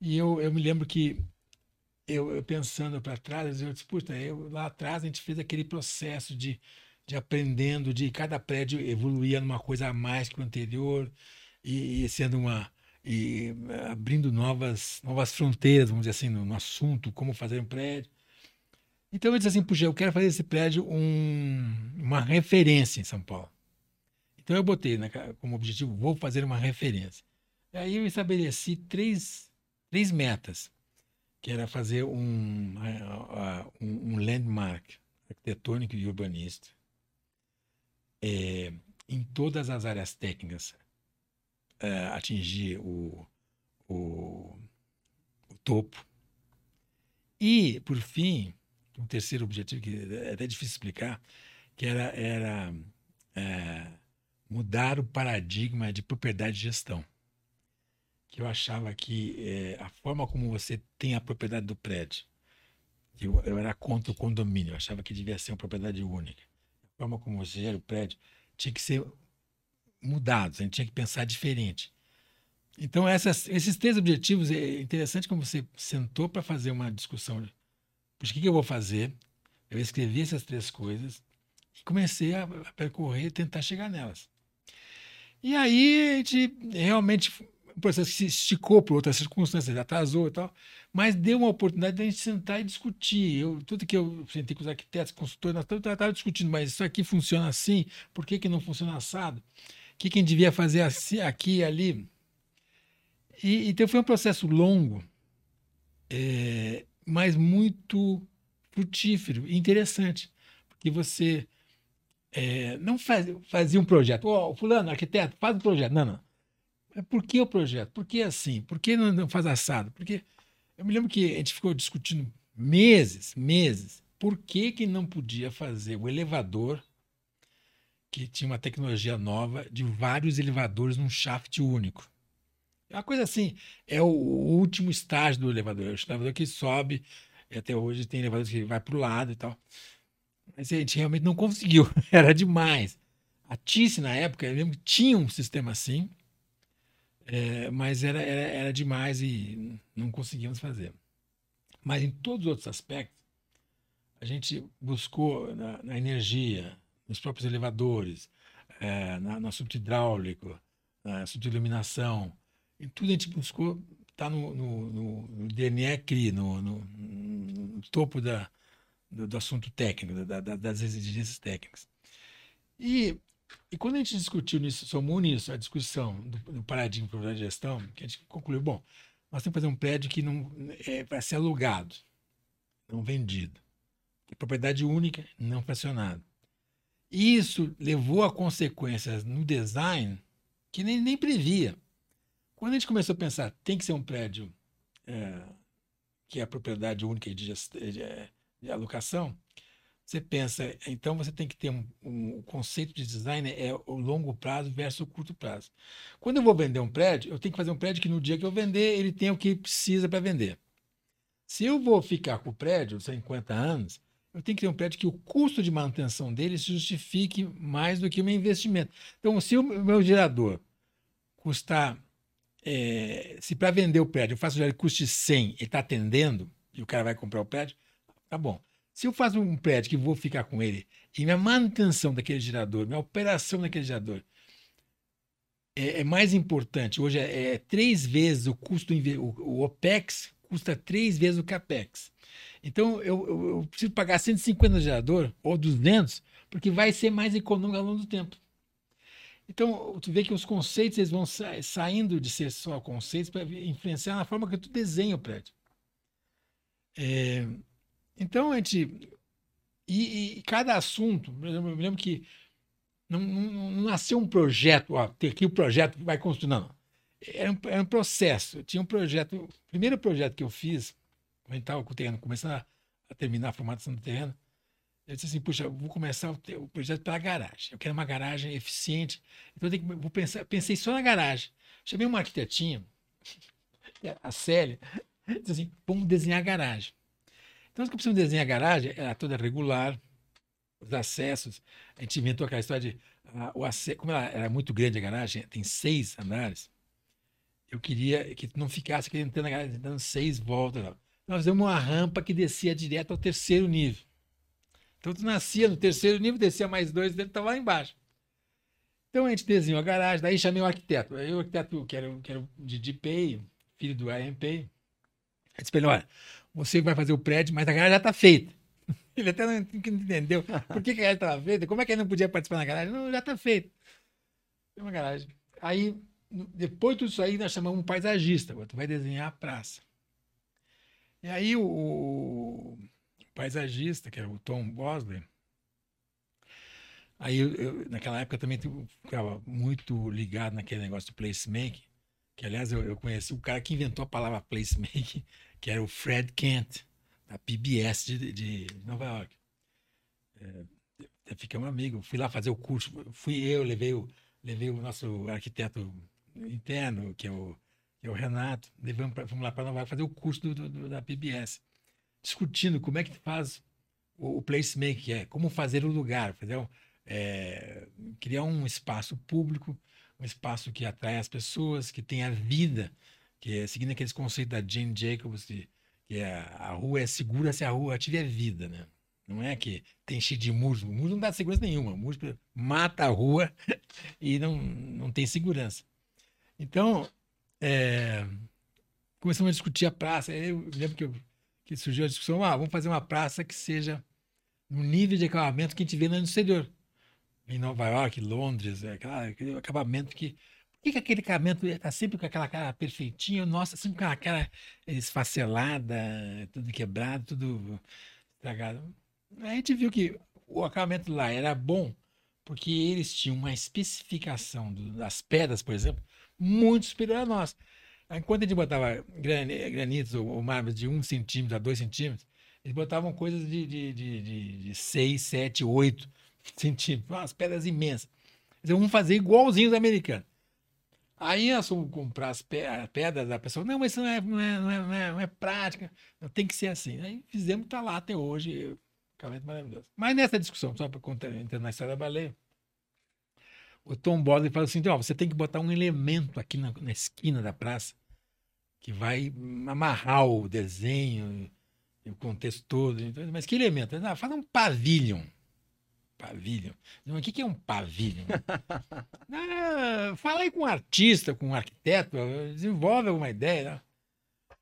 E eu, eu me lembro que eu, eu pensando para trás, eu disse, puta, eu, lá atrás a gente fez aquele processo de de aprendendo, de cada prédio evoluía numa coisa a mais que o anterior e, e sendo uma e abrindo novas novas fronteiras, vamos dizer assim, no, no, assunto, como fazer um prédio. Então eu disse assim, puxa, eu quero fazer esse prédio um, uma referência em São Paulo. Então eu botei né, como objetivo, vou fazer uma referência. E aí eu estabeleci três, três metas, que era fazer um, um, um landmark arquitetônico e urbanista, é, em todas as áreas técnicas, é, atingir o, o, o, topo. E, por fim, um terceiro objetivo, que é até difícil explicar, que era, era é, mudar o paradigma de propriedade e gestão. Que eu achava que é, a forma como você tem a propriedade do prédio, eu, eu era contra o condomínio, eu achava que devia ser uma propriedade única forma como você gera o prédio, tinha que ser mudados, a gente tinha que pensar diferente. Então, essas, esses três objetivos, é interessante como você sentou para fazer uma discussão o que, que eu vou fazer? Eu escrevi essas três coisas e comecei a, percorrer tentar chegar nelas. E aí a gente realmente o processo se esticou por outras circunstâncias, atrasou e tal, mas deu uma oportunidade de a gente sentar e discutir. Eu, tudo que eu sentei com os arquitetos, consultores, nós estávamos discutindo, mas isso aqui funciona assim, por que, que não funciona assado? O que, que a gente devia fazer assim, aqui e ali? E, então foi um processo longo, é, mas muito frutífero e interessante, porque você é, não faz, fazia um projeto, oh, fulano, arquiteto, faz um projeto. Não, não. É por que o projeto? Por que assim? Por que não, não faz assado? Porque eu me lembro que a gente ficou discutindo meses, meses, por que, que não podia fazer o elevador, que tinha uma tecnologia nova, de vários elevadores num shaft único. É uma coisa assim, é o, último estágio do elevador. É o elevador que sobe, e até hoje tem elevadores que vai para o lado e tal. Mas a gente realmente não conseguiu, [laughs] era demais. A Tice, na época, eu lembro que tinha um sistema assim, é, mas era, era, era demais e não conseguimos fazer. Mas em todos os outros aspectos, a gente buscou na, na energia, nos próprios elevadores, é, na, no assunto hidráulico, no assunto iluminação, em tudo a gente buscou estar tá no, no, no, DNA CRI, no, no, topo da, do, do, assunto técnico, da, da, das exigências técnicas. E, e quando a gente discutiu nisso, somou nisso a discussão do, do paradigma para gestão, que a gente concluiu, bom, nós temos que fazer um prédio que não é, vai ser alugado, não vendido. É propriedade única, não fracionado. Isso levou a consequências no design que nem, nem previa. Quando a gente começou a pensar, tem que ser um prédio é, que é a propriedade única de, de, de, alocação, você pensa, então você tem que ter um, um conceito de design é o longo prazo versus o curto prazo. Quando eu vou vender um prédio, eu tenho que fazer um prédio que no dia que eu vender, ele tenha o que precisa para vender. Se eu vou ficar com o prédio 50 anos, eu tenho que ter um prédio que o custo de manutenção dele se justifique mais do que o meu investimento. Então, se o meu gerador custar é, se para vender o prédio eu faço um gerador que custe 100 e está atendendo, e o cara vai comprar o prédio, tá bom. Se eu faço um prédio que vou ficar com ele e minha manutenção daquele gerador, minha operação daquele gerador é, é mais importante, hoje é, é, três vezes o custo, o, o OPEX custa três vezes o CAPEX. Então eu, eu, eu preciso pagar 150 no gerador ou 200, porque vai ser mais econômico ao longo do tempo. Então, tu vê que os conceitos eles vão sa saindo de ser só conceitos para influenciar na forma que tu desenha o prédio. É, então, a gente. E, e, cada assunto, eu me lembro que não, não, não nasceu um projeto, ó, ter aqui o projeto que vai construir, não. Era um, era um processo. Eu tinha um projeto. O primeiro projeto que eu fiz, quando estava com o terreno, começando a, a terminar a formatação do terreno, eu disse assim, puxa, vou começar o, projeto pela garagem. Eu quero uma garagem eficiente. Então eu que, vou pensar, pensei só na garagem. Chamei uma arquitetinha, [laughs] a Célia, disse assim, vamos desenhar a garagem. Então, que precisamos desenhar a garagem, era toda regular, os acessos. A gente inventou aquela história de. o acesso, como ela era muito grande a garagem, tem seis andares, eu queria que não ficasse entrando na garagem, dando seis voltas. Não. Nós fizemos uma rampa que descia direto ao terceiro nível. Então tu nascia no terceiro nível, descia mais dois, ele estava lá embaixo. Então a gente desenhou a garagem, daí chamei o arquiteto. Aí o arquiteto, que era, que era Pay, filho do AMP, ele disse ele, olha, você vai fazer o prédio, mas a garagem já está feita. [laughs] Ele até não entendeu por que, que a garagem estava feita, como é que ele não podia participar na garagem? Não, já está feita. Tem uma garagem. Aí, depois de tudo isso aí, nós chamamos um paisagista, tu vai desenhar a praça. E aí o, paisagista, que era o Tom Bosley. Aí, eu, eu, naquela época, também ficava muito ligado naquele negócio do placemaking, que, aliás, eu, eu conheci o cara que inventou a palavra placemaking, [laughs] que era o Fred Kent, da PBS de, de Nova York. É, ficamos amigos. Fui lá fazer o curso. Fui eu, levei o, levei o nosso arquiteto interno, que é o, que é o Renato. Levamos pra, fomos lá para Nova York fazer o curso do, do, da PBS discutindo como é que faz o, o placemaking, que é como fazer o lugar, fazer um, é, criar um espaço público, um espaço que atrai as pessoas, que tenha vida, que é seguindo aqueles conceitos da Jane Jacobs, de, que a, a rua é segura se a rua tiver vida, né? Não é que tem cheio de muros. O não dá segurança nenhuma. O mata a rua [laughs] e não, não tem segurança. Então, é, começamos a discutir a praça. Eu lembro que, eu, que surgiu a discussão: ah, vamos fazer uma praça que seja no nível de acabamento que a gente vê no exterior. Em Nova York, Londres, é aquela, aquele acabamento que. Por que, que aquele acabamento está sempre com aquela cara perfeitinha? Nossa, sempre com aquela cara esfacelada, tudo quebrado, tudo estragado. A gente viu que o acabamento lá era bom porque eles tinham uma especificação do, das pedras, por exemplo, muito superior a nós. Enquanto a gente botava granitos ou mármores de 1 centímetro a 2 centímetros, eles botavam coisas de, de, de, de, de 6, 7, 8 centímetros, umas pedras imensas. Eles vamos fazer igualzinho os americanos. Aí nós fomos comprar as pedras da pessoa, não, mas isso não é, não é, não é, não é, não é prática, não tem que ser assim. Aí fizemos, está lá até hoje, Acabamento maravilhoso. Mas nessa discussão, só para entrar na história da baleia, o Tom Bodley fala assim: ó, você tem que botar um elemento aqui na, na, esquina da praça que vai amarrar o desenho, o contexto todo. Então, mas que elemento? Ah, fala um pavilhão. Pavilhão. O que, que é um pavilhão? [laughs] ah, fala aí com um artista, com um arquiteto, desenvolve alguma ideia.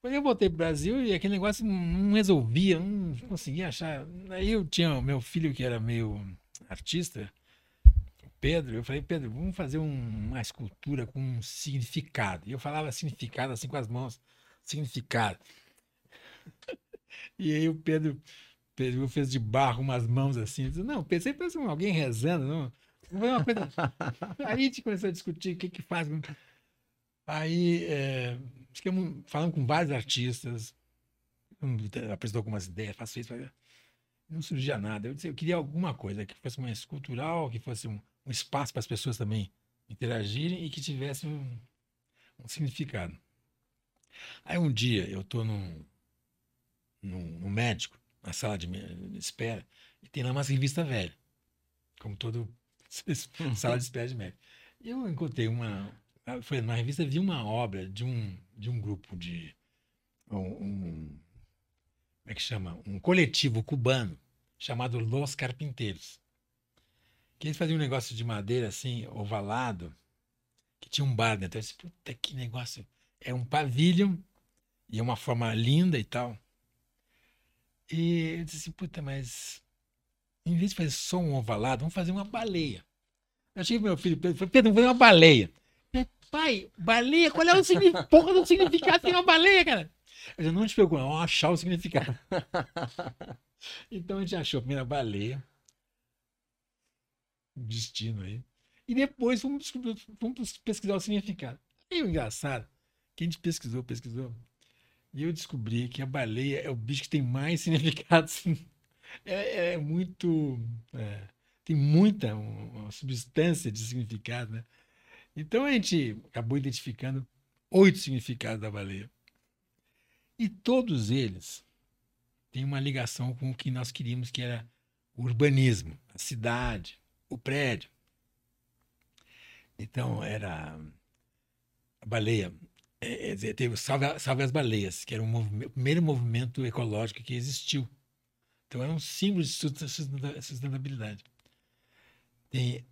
Quando eu voltei pro Brasil e aquele negócio não resolvia, não conseguia achar. Aí eu tinha meu filho que era meio artista, o Pedro, eu falei, Pedro, vamos fazer um, uma escultura com um significado. E eu falava significado assim com as mãos, significado. [laughs] E aí o Pedro, Pedro fez de barro umas mãos assim. disse, não, pensei que alguém rezando, não. Foi uma coisa. [laughs] Aí a gente começou a discutir o que que faz. Aí é, ficamos falando com vários artistas, apresentou algumas ideias, faço isso, não surgia nada. Eu, disse, eu queria alguma coisa que fosse mais cultural, que fosse um, um espaço para as pessoas também interagirem e que tivesse um, um significado. Aí um dia eu estou num, num, médico, na sala de espera, e tem lá uma revista velha, como todo [laughs] sala de espera de médico. E eu encontrei uma, ah, foi na revista vi uma obra de um de um grupo de um, um como é que chama um coletivo cubano chamado Los Carpinteiros que eles faziam um negócio de madeira assim ovalado que tinha um bar dentro eu disse, puta que negócio é um pavilhão e é uma forma linda e tal e eu disse assim, puta mas em vez de fazer só um ovalado vamos fazer uma baleia eu achei meu filho Pedro, Pedro, vamos fazer uma baleia Pai, baleia, qual é o significado? [laughs] Porra do significado tem uma baleia, cara? Eu não te preocupa, vamos achar o significado. [laughs] então a gente achou a primeira baleia. Destino aí. E depois fomos, fomos pesquisar o significado. E o engraçado, que a gente pesquisou, pesquisou. E eu descobri que a baleia é o bicho que tem mais [laughs] significados. É, é muito. É, tem muita uma substância de significado, né? Então a gente acabou identificando oito significados da baleia. E todos eles têm uma ligação com o que nós queríamos, que era o urbanismo, a cidade, o prédio. Então era a baleia. É, é, teve Salve, Salve as Baleias, que era um o primeiro movimento ecológico que existiu. Então era um símbolo de sustentabilidade. Tem,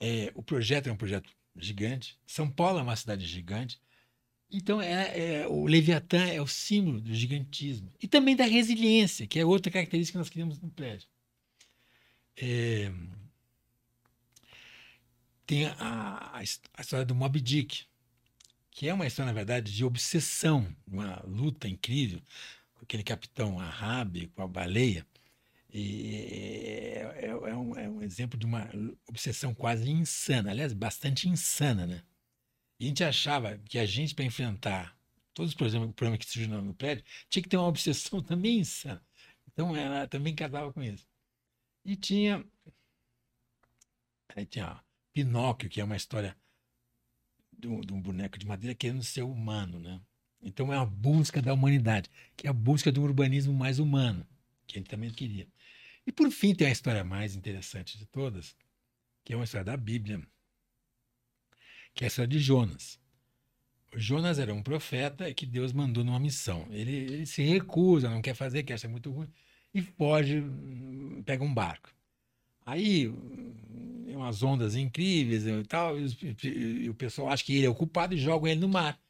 é, o projeto é um projeto gigante. São Paulo é uma cidade gigante. Então, é, é, o Leviatã é o símbolo do gigantismo. E também da resiliência, que é outra característica que nós queremos no prédio. É, tem a, a, história do Moby Dick, que é uma história, na verdade, de obsessão, uma luta incrível com aquele capitão Ahab, com a baleia. E é, é, é, um, é um exemplo de uma obsessão quase insana, aliás, bastante insana, né? E a gente achava que a gente, para enfrentar todos os problemas, problemas que surgiram no prédio, tinha que ter uma obsessão [laughs] também insana. Então ela também casava com isso. E tinha. Aí tinha Pinóquio, que é uma história de um, boneco de madeira querendo ser humano, né? Então é a busca da humanidade, que é a busca de um urbanismo mais humano, que gente também queria. E por fim, tem a história mais interessante de todas, que é uma história da Bíblia, que é a história de Jonas. Jonas era um profeta que Deus mandou numa missão. Ele, ele se recusa, não quer fazer, quer ser muito ruim, e foge, pega um barco. Aí, umas ondas incríveis e tal, e, o pessoal acha que ele é o culpado e jogam ele no mar.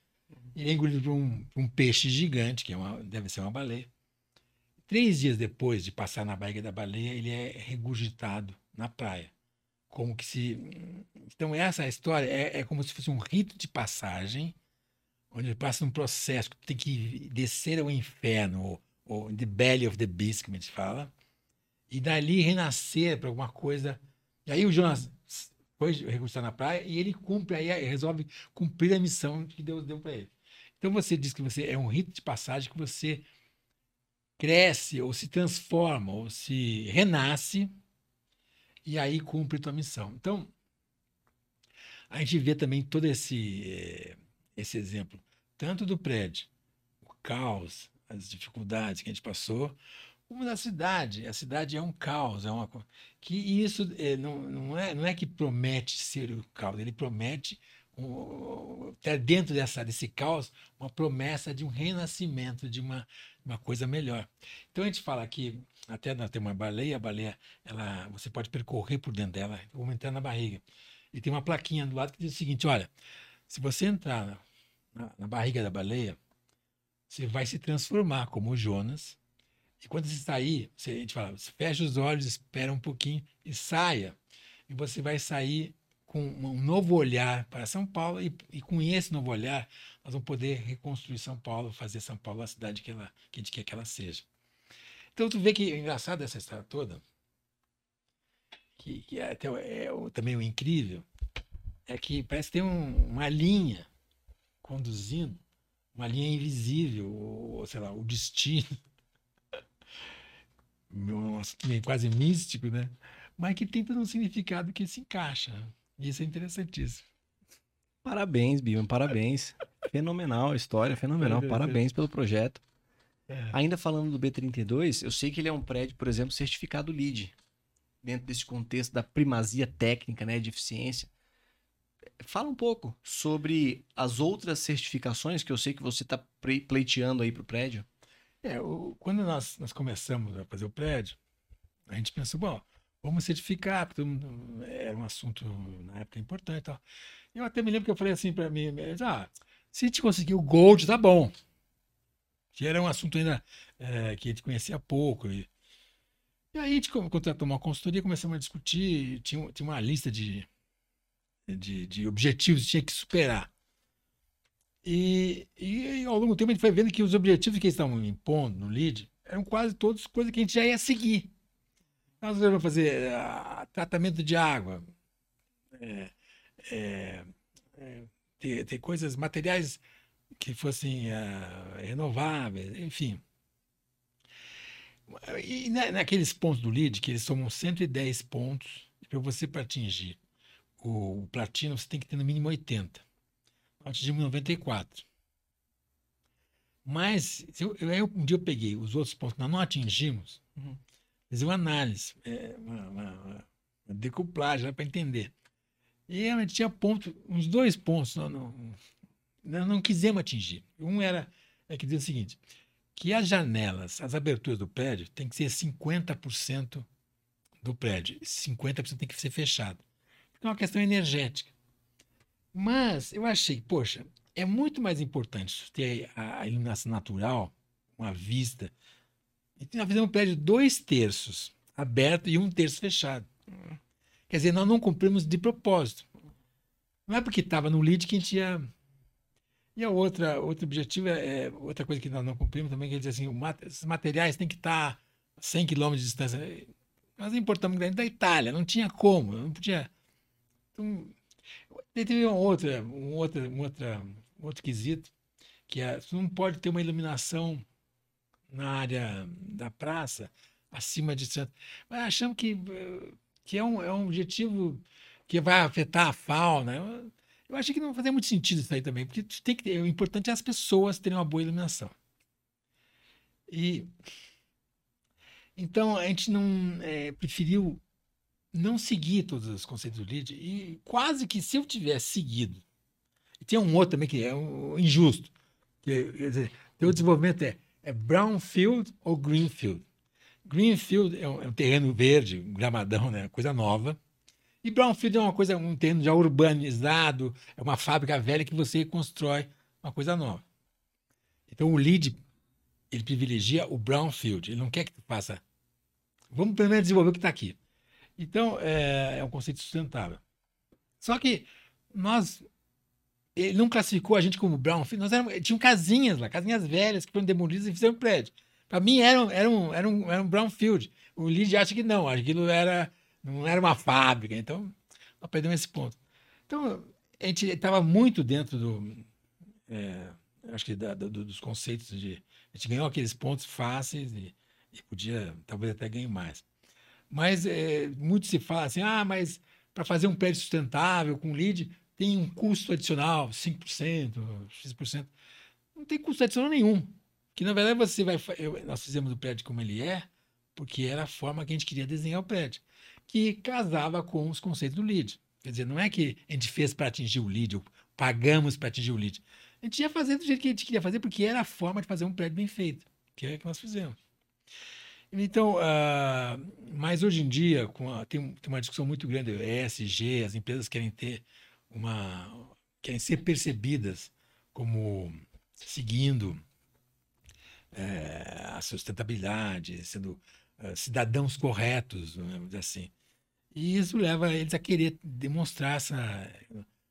Ele é engolido por um, por um peixe gigante, que é uma, deve ser uma baleia. Três dias depois de passar na barriga da baleia, ele é regurgitado na praia. Como que se. Então, essa história é, é como se fosse um rito de passagem, onde ele passa um processo que tem que descer ao inferno, ou, ou the belly of the beast, como a gente fala, e dali renascer para alguma coisa. E aí o Jonas foi regurgitar na praia e ele cumpre, aí resolve cumprir a missão que Deus deu para ele. Então você diz que você é um rito de passagem que você cresce ou se transforma ou se renasce e aí cumpre tua missão. Então, a gente vê também todo esse, eh, esse exemplo, tanto do prédio, o caos, as dificuldades que a gente passou, como da cidade. A cidade é um caos, é uma que isso é, não, não, é, não é que promete ser o caos, ele promete um, ter dentro dessa, desse caos uma promessa de um renascimento, de uma, uma coisa melhor. Então a gente fala aqui até temos uma baleia, a baleia, ela, você pode percorrer por dentro dela, ou entrar na barriga. E tem uma plaquinha do lado que diz o seguinte: olha, se você entrar na, na, na barriga da baleia, você vai se transformar como o Jonas. E quando você sair, você, a gente fala, fecha os olhos, espera um pouquinho e saia. E você vai sair com um novo olhar para São Paulo, e, e, com esse novo olhar, nós vamos poder reconstruir São Paulo, fazer São Paulo a cidade que, ela, que a gente quer que ela seja. Então tu vê que é engraçado essa história toda, que, que é, até, é, também o incrível, é que parece ter um, uma linha conduzindo, uma linha invisível, ou, sei lá, o destino. Quase místico, né? Mas que tem todo um significado que se encaixa. Isso é interessantíssimo. Parabéns, Bima, parabéns. [laughs] fenomenal a história, fenomenal. Parabéns pelo projeto. É. Ainda falando do B32, eu sei que ele é um prédio, por exemplo, certificado LEED, dentro desse contexto da primazia técnica, né, de eficiência. Fala um pouco sobre as outras certificações que eu sei que você está pleiteando aí para o prédio. É, o, quando nós, nós começamos a fazer o prédio, a gente pensou, bom, vamos certificar, porque era um assunto na época importante e tal. Eu até me lembro que eu falei assim para mim, ah, se a gente conseguir o Gold, tá bom que era um assunto ainda é, que a gente conhecia pouco. E, e aí a gente contratou uma consultoria, começamos a discutir, tinha, tinha uma lista de, de, de objetivos que tinha que superar. E, e, ao longo do tempo a gente foi vendo que os objetivos que eles estavam impondo no lead eram quase todos coisas que a gente já ia seguir. Nós vamos fazer uh, tratamento de água, é, é, é, ter, ter coisas, materiais que fossem uh, renováveis, enfim. E naqueles pontos do lead, que eles somam 110 pontos, para você para atingir o, o platino, você tem que ter no mínimo 80. Nós atingimos 94. Mas, eu, eu, um dia eu peguei os outros pontos, nós não atingimos, uhum. fiz uma análise, é, uma, uma, uma decuplagem para entender. E a gente tinha ponto, uns dois pontos, não, não, nós não quisemos atingir. Um era é que diz o seguinte, que as janelas, as aberturas do prédio tem que ser 50% do prédio, 50% tem que ser fechado. É uma questão energética. Mas eu achei, poxa, é muito mais importante ter a iluminação natural, uma vista. Então nós fizemos um prédio dois terços aberto e um terço fechado. Quer dizer, nós não cumprimos de propósito. Não é porque estava no lead que a gente ia e a outra, outro objetivo é, é, outra coisa que nós não cumprimos também, que ele diz assim, esses materiais têm que estar a 100 quilômetros de distância. Nós importamos da Itália, não tinha como, não podia. Então, teve uma outra, um outra, um outra, um outro quesito, que é, você não pode ter uma iluminação na área da praça acima de Santos. Mas achamos que, que é, um, é um objetivo que vai afetar a fauna. Eu achei que não fazia muito sentido isso aí também, porque tem que ter, o importante é as pessoas terem uma boa iluminação. E então a gente não é, preferiu não seguir todos os conceitos do lead e quase que se eu tivesse seguido, E tem um outro também que é um, injusto. Que, quer dizer, o desenvolvimento é, é brownfield ou greenfield. Greenfield é um, é um terreno verde, gramadão, né? coisa nova. E brownfield é uma coisa, um terreno já urbanizado, é uma fábrica velha que você constrói uma coisa nova. Então o lead ele privilegia o brownfield, ele não quer que tu faça. Vamos primeiro desenvolver o que está aqui. Então é, é um conceito sustentável. Só que nós ele não classificou a gente como brownfield, nós éramos, tinham casinhas lá, casinhas velhas que foram demolidas e fizeram um prédio. Para mim era, era, um, era, um, era um brownfield. O lead acha que não, aquilo era, não era uma fábrica. Então, nós perdemos esse ponto. Então, a gente estava muito dentro do. É, acho que da, do, dos conceitos de. A gente ganhou aqueles pontos fáceis e, e podia, talvez até ganhar mais. Mas é, muito se fala assim: ah, mas para fazer um prédio sustentável com lead tem um custo adicional, 5%, X%. Não tem custo adicional nenhum. Que na verdade você vai. Eu, nós fizemos o prédio como ele é, porque era a forma que a gente queria desenhar o prédio, que casava com os conceitos do LEED. Quer dizer, não é que a gente fez para atingir o LEED, ou pagamos para atingir o LEED. A gente ia fazer do jeito que a gente queria fazer, porque era a forma de fazer um prédio bem feito, que é o que nós fizemos. Então, uh, mas hoje em dia, a, tem, tem, uma discussão muito grande, ESG, as empresas querem ter uma. querem ser percebidas como seguindo é, a sustentabilidade, sendo uh, cidadãos corretos, vamos dizer assim. E isso leva eles a querer demonstrar essa.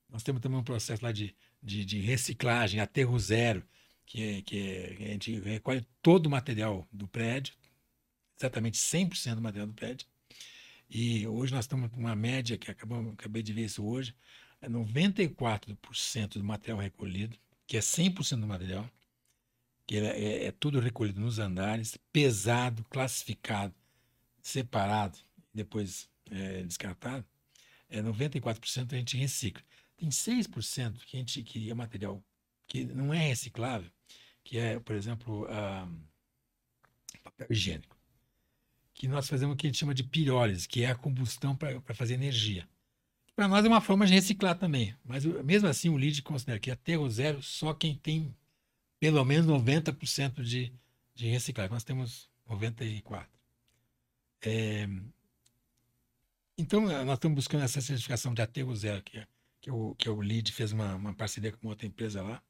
Nós temos também um processo lá de, de, de reciclagem, aterro zero, que, é, que é, a gente recolhe todo o material do prédio, exatamente 100% do material do prédio. E hoje nós estamos com uma média, que acabamos, acabei de ver isso hoje, é 94% do material recolhido, que é 100% do material, que é, é, é tudo recolhido nos andares, pesado, classificado, separado, depois é, descartado, é 94% a gente recicla. Tem 6% que a gente que é material que não é reciclável, que é, por exemplo, papel higiênico. Que nós fazemos o que a gente chama de pirólise, que é a combustão para fazer energia. Para nós é uma forma de reciclar também. Mas mesmo assim, o LID considera que aterro zero só quem tem pelo menos 90% de, de reciclagem. Nós temos 94%. É, então, nós estamos buscando essa certificação de aterro zero, que, é, que, o, que o LEED fez uma, uma parceria com outra empresa lá.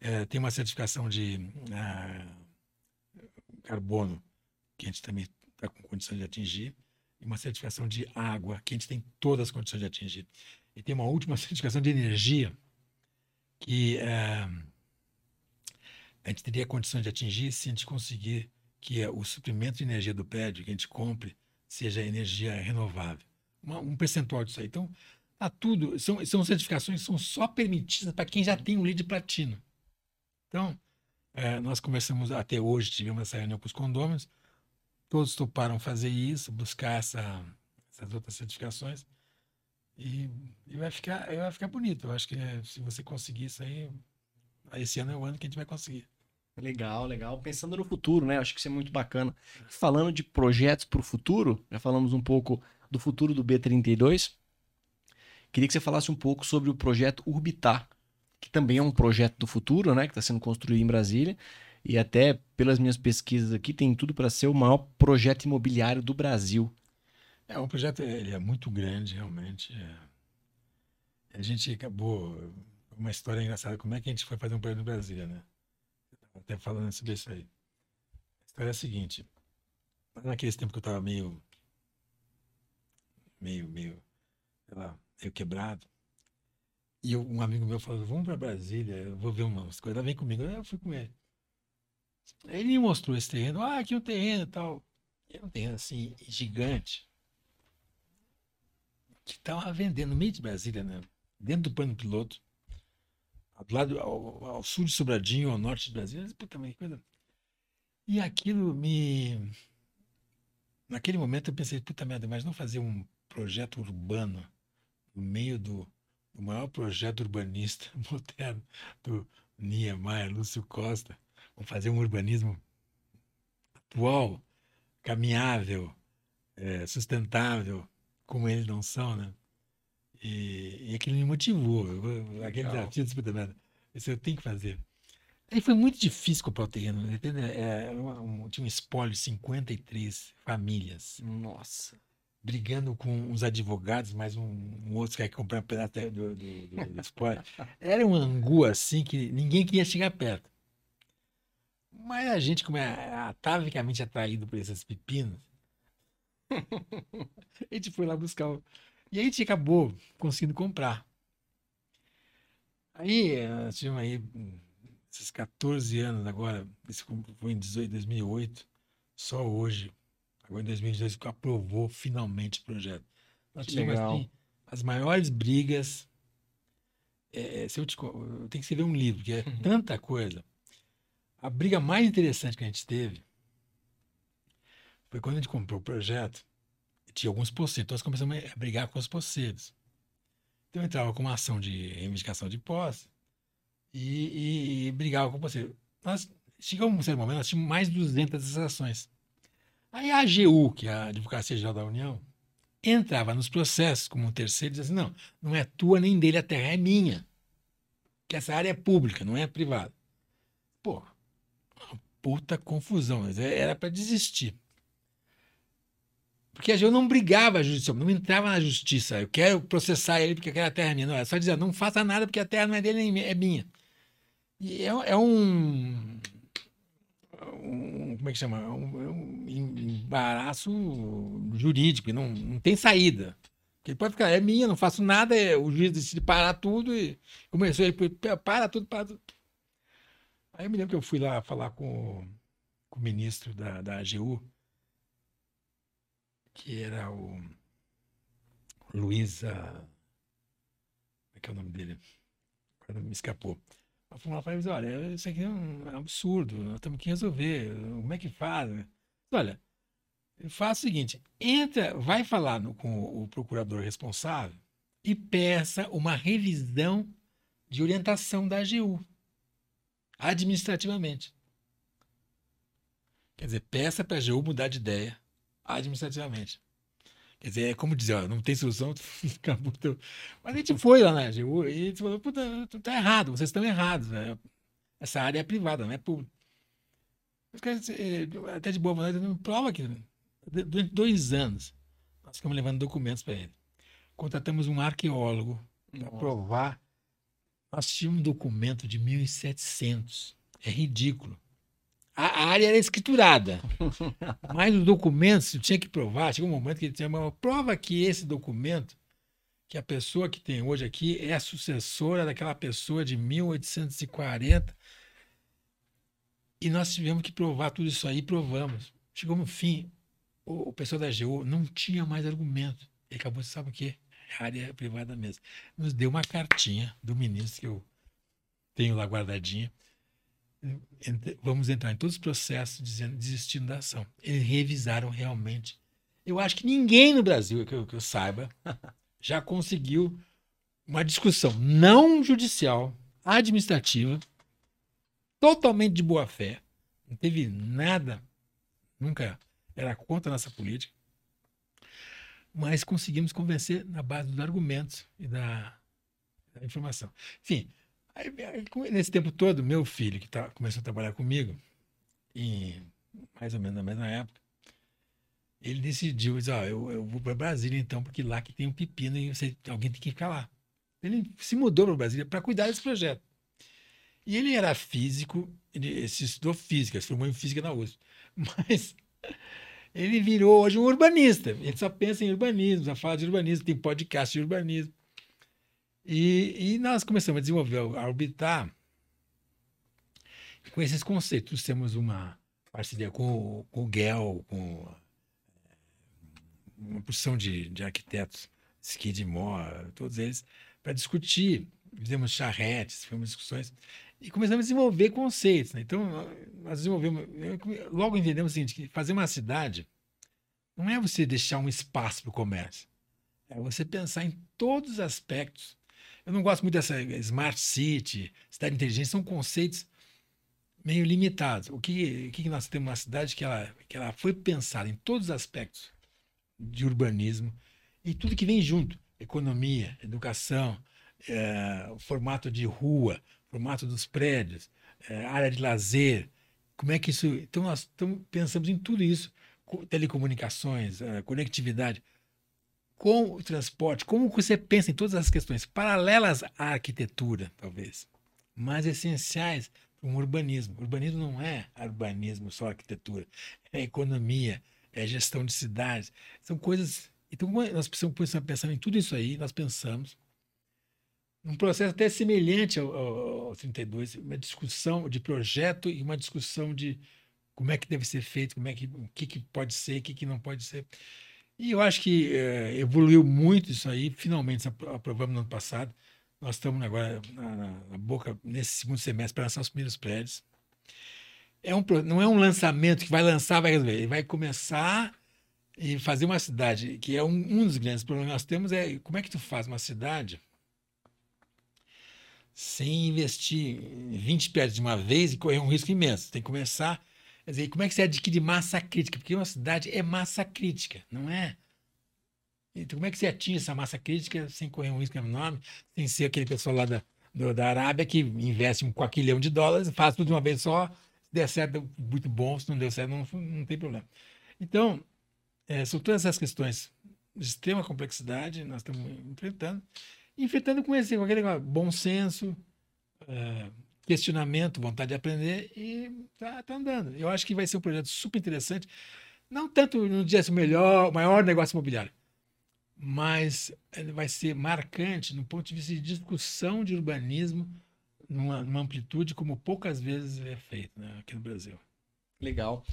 É, tem uma certificação de ah, carbono, que a gente também está com condição de atingir, e uma certificação de água, que a gente tem todas as condições de atingir. E tem uma última [laughs] certificação de energia, que é, a gente teria condições de atingir se a gente conseguir que o suprimento de energia do prédio que a gente compre seja energia renovável. Uma, um percentual disso aí. Então, tá tudo. São, são certificações que são só permitidas para quem já tem o LEED platino. Então, é, nós conversamos até hoje, tivemos essa reunião com os condôminos, todos toparam fazer isso, buscar essa, essas outras certificações. E, e, vai, ficar, vai ficar bonito. Eu acho que se você conseguir isso aí, esse ano é o ano que a gente vai conseguir. Legal, legal. Pensando no futuro, né? Acho que isso é muito bacana. Falando de projetos para o futuro, já falamos um pouco do futuro do B32. Queria que você falasse um pouco sobre o projeto Urbitar, que também é um projeto do futuro, né? Que está sendo construído em Brasília. E até pelas minhas pesquisas aqui, tem tudo para ser o maior projeto imobiliário do Brasil. É, o projeto ele é muito grande, realmente. É. A gente acabou uma história engraçada. Como é que a gente foi fazer um projeto no Brasília, né? Até falando sobre isso aí. A história é a seguinte. Naquele tempo que eu tava meio. meio, meio. sei lá, meio quebrado. E um amigo meu falou: vamos para Brasília, eu vou ver umas coisas. Vem comigo. Eu fui com ele. Ele mostrou esse terreno. Ah, aqui é um terreno e tal. É um terreno assim, gigante. Que tava vendendo no meio de Brasília, né? Dentro do plano piloto do lado ao, ao, sul de Sobradinho, ao norte de Brasília. Puta, que coisa. E aquilo me. Naquele momento eu pensei, puta merda, mas não fazer um projeto urbano no meio do, do maior projeto urbanista [laughs] moderno do Niemeyer, Lúcio Costa. Vamos fazer um urbanismo atual, caminhável, é, sustentável, como eles não são, né? E, e aquilo me motivou. Eu, aquele desafio do Superman. Isso eu tenho que fazer. Aí foi muito difícil comprar o terreno. É, um, tinha um espólio de 53 famílias. Nossa. Brigando com os advogados, mais um, um outro que quer comprar um pedaço do, do, do, do espólio. [laughs] Era um angu assim que ninguém queria chegar perto. Mas a gente, como é atavicamente atraído por esses pepinos, [laughs] a gente foi lá buscar. O... E aí a gente acabou conseguindo comprar. Aí, nós tivemos aí esses 14 anos agora, isso foi em 18, 2008, só hoje, agora em 2022, que aprovou finalmente o projeto. Nós que tivemos assim, as maiores brigas. É, se eu, te, eu tenho que escrever um livro, que é [laughs] tanta coisa. A briga mais interessante que a gente teve foi quando a gente comprou o projeto, tinha alguns possíveis, então nós começamos a brigar com os possíveis. Então eu entrava com uma ação de reivindicação de posse e, e, e brigava com o possível. Nós chegamos um certo momento, nós tínhamos mais de 200 ações. Aí a AGU, que é a Advocacia Geral da União, entrava nos processos como um terceiro e dizia assim: não, não é tua nem dele, a terra é minha. Que essa área é pública, não é privada. Pô, puta confusão. Era para desistir. Porque gente não brigava judicialmente, não entrava na justiça. Eu quero processar ele porque aquela terra é minha. Não, é só dizer, não faça nada porque a terra não é dele, é minha. E é, é um, um, Como é que chama? É um, é um embaraço jurídico, não, não tem saída. Porque ele pode ficar, é minha, não faço nada, é, o juiz decide parar tudo e começou ele, para tudo, para tudo. Aí eu me lembro que eu fui lá falar com, com o ministro da, da AGU, que era o Luiz. Como é que é o nome dele? Agora me escapou. Eu fui lá falei, olha, isso aqui é um absurdo, nós temos que resolver. Como é que faz? Olha, faça o seguinte: entra, vai falar no, com o procurador responsável e peça uma revisão de orientação da AGU administrativamente. Quer dizer, peça para a AGU mudar de ideia administrativamente. Quer dizer, é como dizer, ó, não tem solução, [laughs] fica muito. Mas a gente foi lá na AGU e a gente falou, puta, tu tá errado, vocês estão errados. Né? Essa área é privada, não é pública. Até de boa vontade, não prova que durante dois anos nós ficamos levando documentos para ele. Contratamos um arqueólogo para provar nós tínhamos um documento de 1700. É ridículo. A, área era escriturada. [laughs] mas os documentos, tinha que provar. Chegou um momento que ele tinha uma prova que esse documento, que a pessoa que tem hoje aqui é a sucessora daquela pessoa de 1840. E nós tivemos que provar tudo isso aí, provamos. Chegou no fim, o, o pessoal da GU não tinha mais argumento. Ele acabou, sabe o quê? Área privada mesmo. Nos deu uma cartinha do ministro que eu tenho lá guardadinha. Vamos entrar em todos os processos dizendo, desistindo da ação. Eles revisaram realmente. Eu acho que ninguém no Brasil, que eu, que eu saiba, [laughs] já conseguiu uma discussão não judicial, administrativa, totalmente de boa fé. Não teve nada, nunca era contra a nossa política mas conseguimos convencer na base dos argumentos e da, da informação. Enfim, aí, nesse tempo todo, meu filho, que tá, começou a trabalhar comigo, em mais ou menos na mesma época, ele decidiu, diz, ó, eu, eu vou para Brasília então, porque lá que tem um pepino e você, alguém tem que ficar lá. Ele se mudou para Brasília para cuidar desse projeto. E ele era físico, ele se estudou física, se formou em física na USP. [laughs] Mas ele virou hoje um urbanista. Ele só pensa em urbanismo, só fala de urbanismo, tem podcast de urbanismo. E, e nós começamos a desenvolver, a orbitar com esses conceitos. Nós temos uma parceria com, com o GEL, com eh, uma porção de, de arquitetos, Skidmore, todos eles, para discutir. Fizemos charretes, fizemos discussões e começamos a desenvolver conceitos. Né? Então, nós desenvolvemos, logo entendemos o seguinte, que fazer uma cidade não é você deixar um espaço para o comércio, é você pensar em todos os aspectos. Eu não gosto muito dessa smart city, cidade inteligente, são conceitos meio limitados. O que, o que nós temos uma cidade que ela, que ela foi pensada em todos os aspectos de urbanismo e tudo que vem junto. economia, educação, é, formato de rua, formato dos prédios, é, área de lazer. Como é que isso. Então, nós pensamos em tudo isso: telecomunicações, é, conectividade, com o transporte. Como você pensa em todas as questões paralelas à arquitetura, talvez, mas essenciais para um urbanismo. O urbanismo não é urbanismo, só arquitetura, é economia, é gestão de cidades. São coisas. Então, nós precisamos pensar em tudo isso aí, nós pensamos um processo até semelhante ao, ao, ao 32, uma discussão de projeto e uma discussão de como é que deve ser feito, como é que, o que, que pode ser, o que, que não pode ser. E eu acho que é, evoluiu muito isso aí, finalmente aprovamos no ano passado. Nós estamos agora na, na boca, nesse segundo semestre, para lançar os primeiros prédios. É um, não é um lançamento que vai lançar, vai resolver. Vai começar e fazer uma cidade, que é um, um dos grandes problemas que nós temos, é como é que tu faz uma cidade sem investir 20 prédios de uma vez e correr um risco imenso. Tem que começar. Quer dizer, como é que você adquire massa crítica? Porque uma cidade é massa crítica, não é? Então, como é que você atinge essa massa crítica sem correr um risco enorme, sem ser aquele pessoal lá da, do, da Arábia que investe um quaquilhão de dólares, faz tudo de uma vez só, se der certo, muito bom, se não der certo, não, não tem problema. Então, é, são todas essas questões de extrema complexidade, nós estamos enfrentando, enfrentando com esse com aquele bom senso, é, questionamento, vontade de aprender e tá, tá, andando. Eu acho que vai ser um projeto super interessante. Não tanto no dia o melhor, maior negócio imobiliário, mas ele vai ser marcante no ponto de vista de discussão de urbanismo numa, numa amplitude como poucas vezes é feito né, aqui no Brasil. Legal.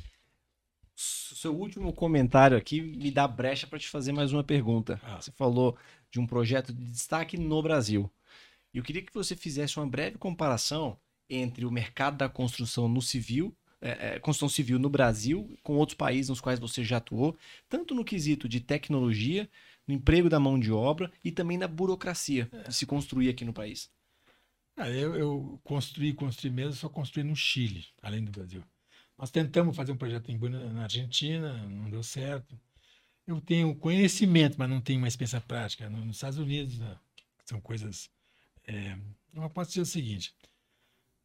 Seu último comentário aqui me dá brecha para te fazer mais uma pergunta. Ah. Você falou de um projeto de destaque no Brasil. E eu queria que você fizesse uma breve comparação entre o mercado da construção no civil, é, é, construção civil no Brasil, com outros países nos quais você já atuou, tanto no quesito de tecnologia, no emprego da mão de obra e também na burocracia de se construir aqui no país. Ah, eu, eu construí, construí mesmo, só construí no Chile, além do Brasil. Nós tentamos fazer um projeto em, na Argentina, não deu certo. Eu tenho conhecimento, mas não tenho uma experiência prática. Nos Estados Unidos, né, são coisas. É, eu posso dizer o seguinte: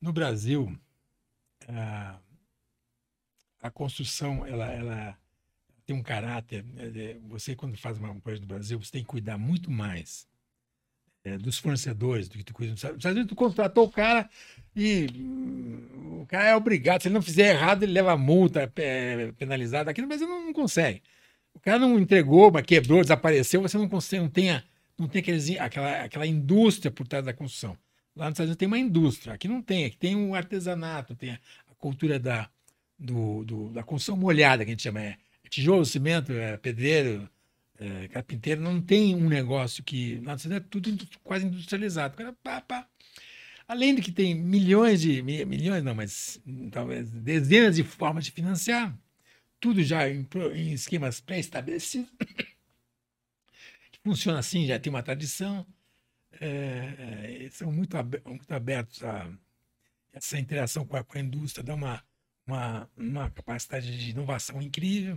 no Brasil, a, a construção ela, ela tem um caráter. É, você, quando faz uma, um projeto no Brasil, você tem que cuidar muito mais é, dos fornecedores do que tu cuida. Às vezes tu contratou o cara e hum, o cara é obrigado. Se ele não fizer errado, ele leva multa, é, penalizado. Aqui no Brasil não, não, consegue. O cara não entregou, mas quebrou, desapareceu, você não consegue, não tem, a, não tem aqueles, aquela, aquela indústria por trás da construção. Lá nos Estados Unidos tem uma indústria, aqui não tem, aqui tem o um artesanato, tem a, a cultura da, do, do, da construção molhada, que a gente chama. É, tijolo, cimento, é, pedreiro, é, carpinteiro, não tem um negócio que. Nossa, é tudo quase industrializado. Cara, pá, pá. Além de que tem milhões de. Milhões não, mas talvez dezenas de formas de financiar. Tudo já em, em esquemas pré-estabelecidos. [coughs] Funciona assim, já tem uma tradição. É, é, são muito, abertos a essa interação com a, com a indústria, dá uma, uma, uma capacidade de inovação incrível.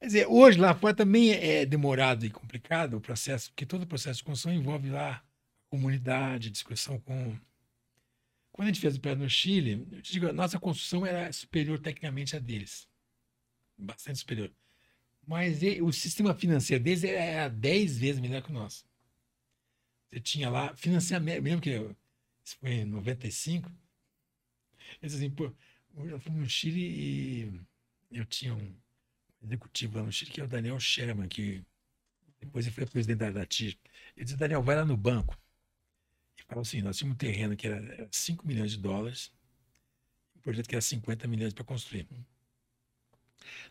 Quer dizer, hoje lá fora também é demorado e complicado o processo, porque todo o processo de construção envolve lá comunidade, discussão com. Quando a gente fez o pé no Chile, eu te digo, a nossa construção era superior tecnicamente a deles. Bastante superior. Mas o sistema financeiro deles era 10 vezes melhor que o nosso. Você tinha lá financiamento, mesmo que isso foi em 95. Eles assim, pô, eu fui no Chile e eu tinha um executivo lá no Chile, que é o Daniel Sherman, que depois ele foi presidente da, da TIR. Ele disse, Daniel, vai lá no banco. E falou assim, nós tínhamos um terreno que era 5 milhões de dólares, um projeto que era 50 milhões para construir.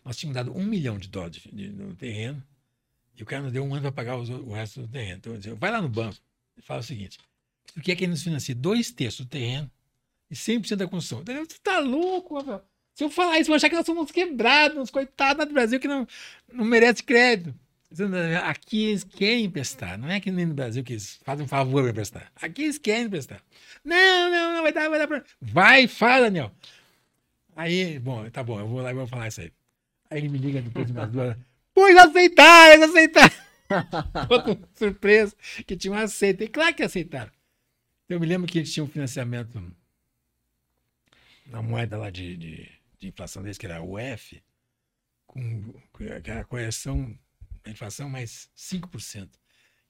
Nós tínhamos dado um milhão de dólares de, no terreno, e o cara nos deu um ano para pagar os, o resto do terreno. Então, eu disse, vai lá no banco e fala o seguinte, o que é que ele nos financia? Dois terços do terreno e 100% da construção. Você tá louco, Rafael? Se eu falar isso, vão achar que nós somos quebrados, uns coitados do Brasil que não, não merece crédito. Aqui eles querem emprestar, não é que nem no Brasil que eles fazem um favor para emprestar. Aqui eles querem emprestar. Não, não, não, vai dar, vai dar. Vai, fala, Daniel. Aí, bom, tá bom, eu vou lá e vou falar isso aí. Aí ele me liga depois de umas duas Pois aceitar, eles aceitaram. [laughs] Outra surpresa, que tinham aceito. E claro que aceitaram. Eu me lembro que eles tinham um financiamento na moeda lá de, de, de inflação deles, que era o F, com, com a correção da inflação mais 5%.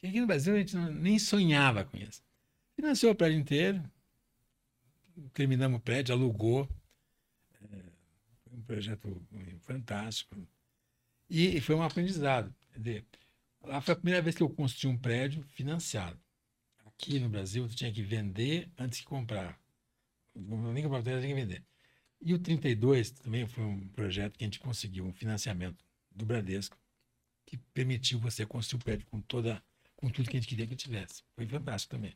E aqui no Brasil a gente não, nem sonhava com isso. Financiou o prédio inteiro, terminamos o prédio, alugou. Um projeto fantástico. E, foi um aprendizado. Lá foi a primeira vez que eu construí um prédio financiado. Aqui no Brasil, tu tinha que vender antes de comprar. Nem comprar, tinha que vender. E o 32 também foi um projeto que a gente conseguiu um financiamento do Bradesco que permitiu você construir o prédio com toda com tudo que a gente queria que tivesse. Foi fantástico também.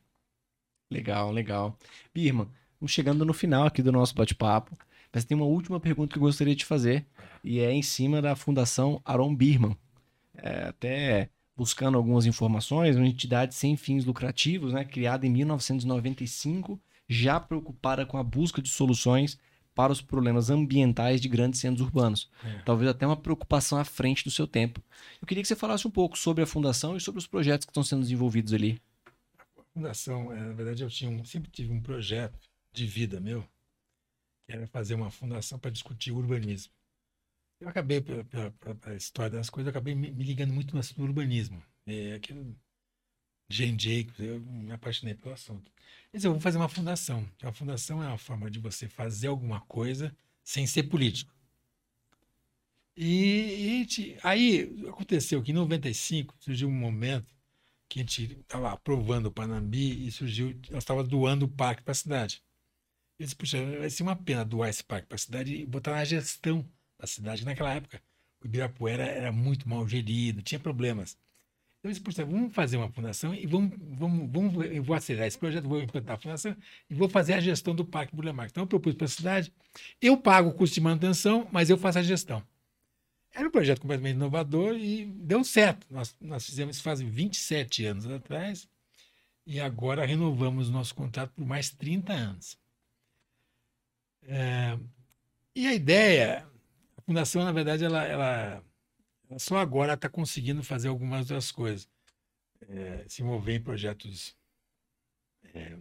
Legal, legal. Birman, Vamos chegando no final aqui do nosso bate-papo. Mas tem uma última pergunta que eu gostaria de fazer, e é em cima da Fundação Aaron Birman. É, até buscando algumas informações, uma entidade sem fins lucrativos, né, criada em 1995, já preocupada com a busca de soluções para os problemas ambientais de grandes centros urbanos. É. Talvez até uma preocupação à frente do seu tempo. Eu queria que você falasse um pouco sobre a fundação e sobre os projetos que estão sendo desenvolvidos ali. A fundação, é, na verdade, eu tinha um, sempre tive um projeto de vida meu, era fazer uma fundação para discutir urbanismo. Eu acabei, pela, pela, história das coisas, acabei me, me ligando muito no urbanismo. É, aquilo, Jane Jacobs, eu me apaixonei pelo assunto. Mas eu vou fazer uma fundação. A fundação é uma forma de você fazer alguma coisa sem ser político. E, e aí aconteceu que em 95 surgiu um momento que a gente estava aprovando o Panambi e surgiu, nós estava doando o parque para a cidade. Disse, puxa, vai ser uma pena doar esse parque para a cidade e botar na gestão da cidade. Naquela época, o Ibirapuera era muito mal gerido, tinha problemas. Então, disse, puxa, vamos fazer uma fundação e vamos, vamos, vamos, eu vou acelerar esse projeto, vou implantar a fundação e vou fazer a gestão do Parque Burle Marx. Então, eu propus para a cidade, eu pago o custo de manutenção, mas eu faço a gestão. Era um projeto completamente inovador e deu certo. Nós, nós fizemos isso faz 27 anos atrás e agora renovamos nosso contrato por mais 30 anos. É, e a ideia, a fundação, na verdade, ela, ela, ela só agora está conseguindo fazer algumas outras coisas. É, se envolver em projetos, é,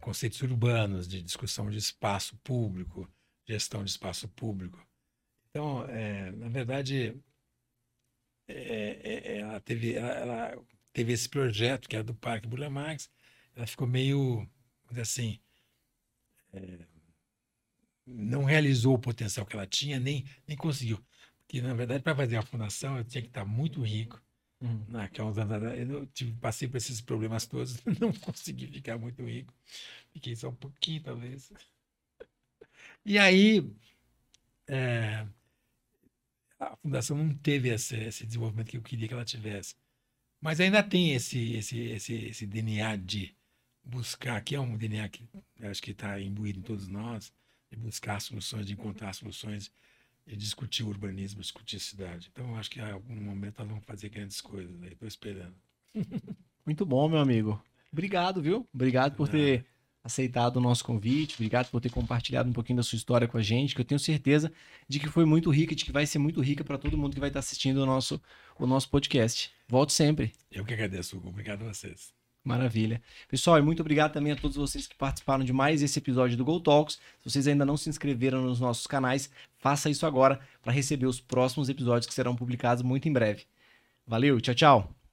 conceitos urbanos, de discussão de espaço público, gestão de espaço público. Então, é, na verdade, é, é, ela, teve, ela, ela, teve esse projeto que era do Parque Burle Marx, ela ficou meio, assim, é, não realizou o potencial que ela tinha, nem, nem conseguiu. Porque, na verdade, para fazer a fundação, eu tinha que estar muito rico. Naqueles anos eu tive, passei por esses problemas todos, [laughs] não consegui ficar muito rico. Fiquei só um pouquinho, talvez. E aí, é, a fundação não teve esse, esse, desenvolvimento que eu queria que ela tivesse. Mas ainda tem esse, esse, esse, esse DNA de buscar, que é um DNA que acho que está imbuído em todos nós, de buscar soluções, de encontrar soluções e discutir o urbanismo, discutir a cidade. Então, acho que em algum momento nós vamos fazer grandes coisas. Estou esperando. [laughs] Muito bom, meu amigo. Obrigado, viu? Obrigado por ter aceitado o nosso convite, obrigado por ter compartilhado um pouquinho da sua história com a gente, que eu tenho certeza de que foi muito rica, de que vai ser muito rica para todo mundo que vai estar assistindo o nosso, o nosso podcast. Volto sempre. Eu que agradeço, Hugo. Obrigado a vocês. Maravilha. Pessoal, e muito obrigado também a todos vocês que participaram de mais esse episódio do Go Talks. Se vocês ainda não se inscreveram nos nossos canais, faça isso agora para receber os próximos episódios que serão publicados muito em breve. Valeu, tchau, tchau.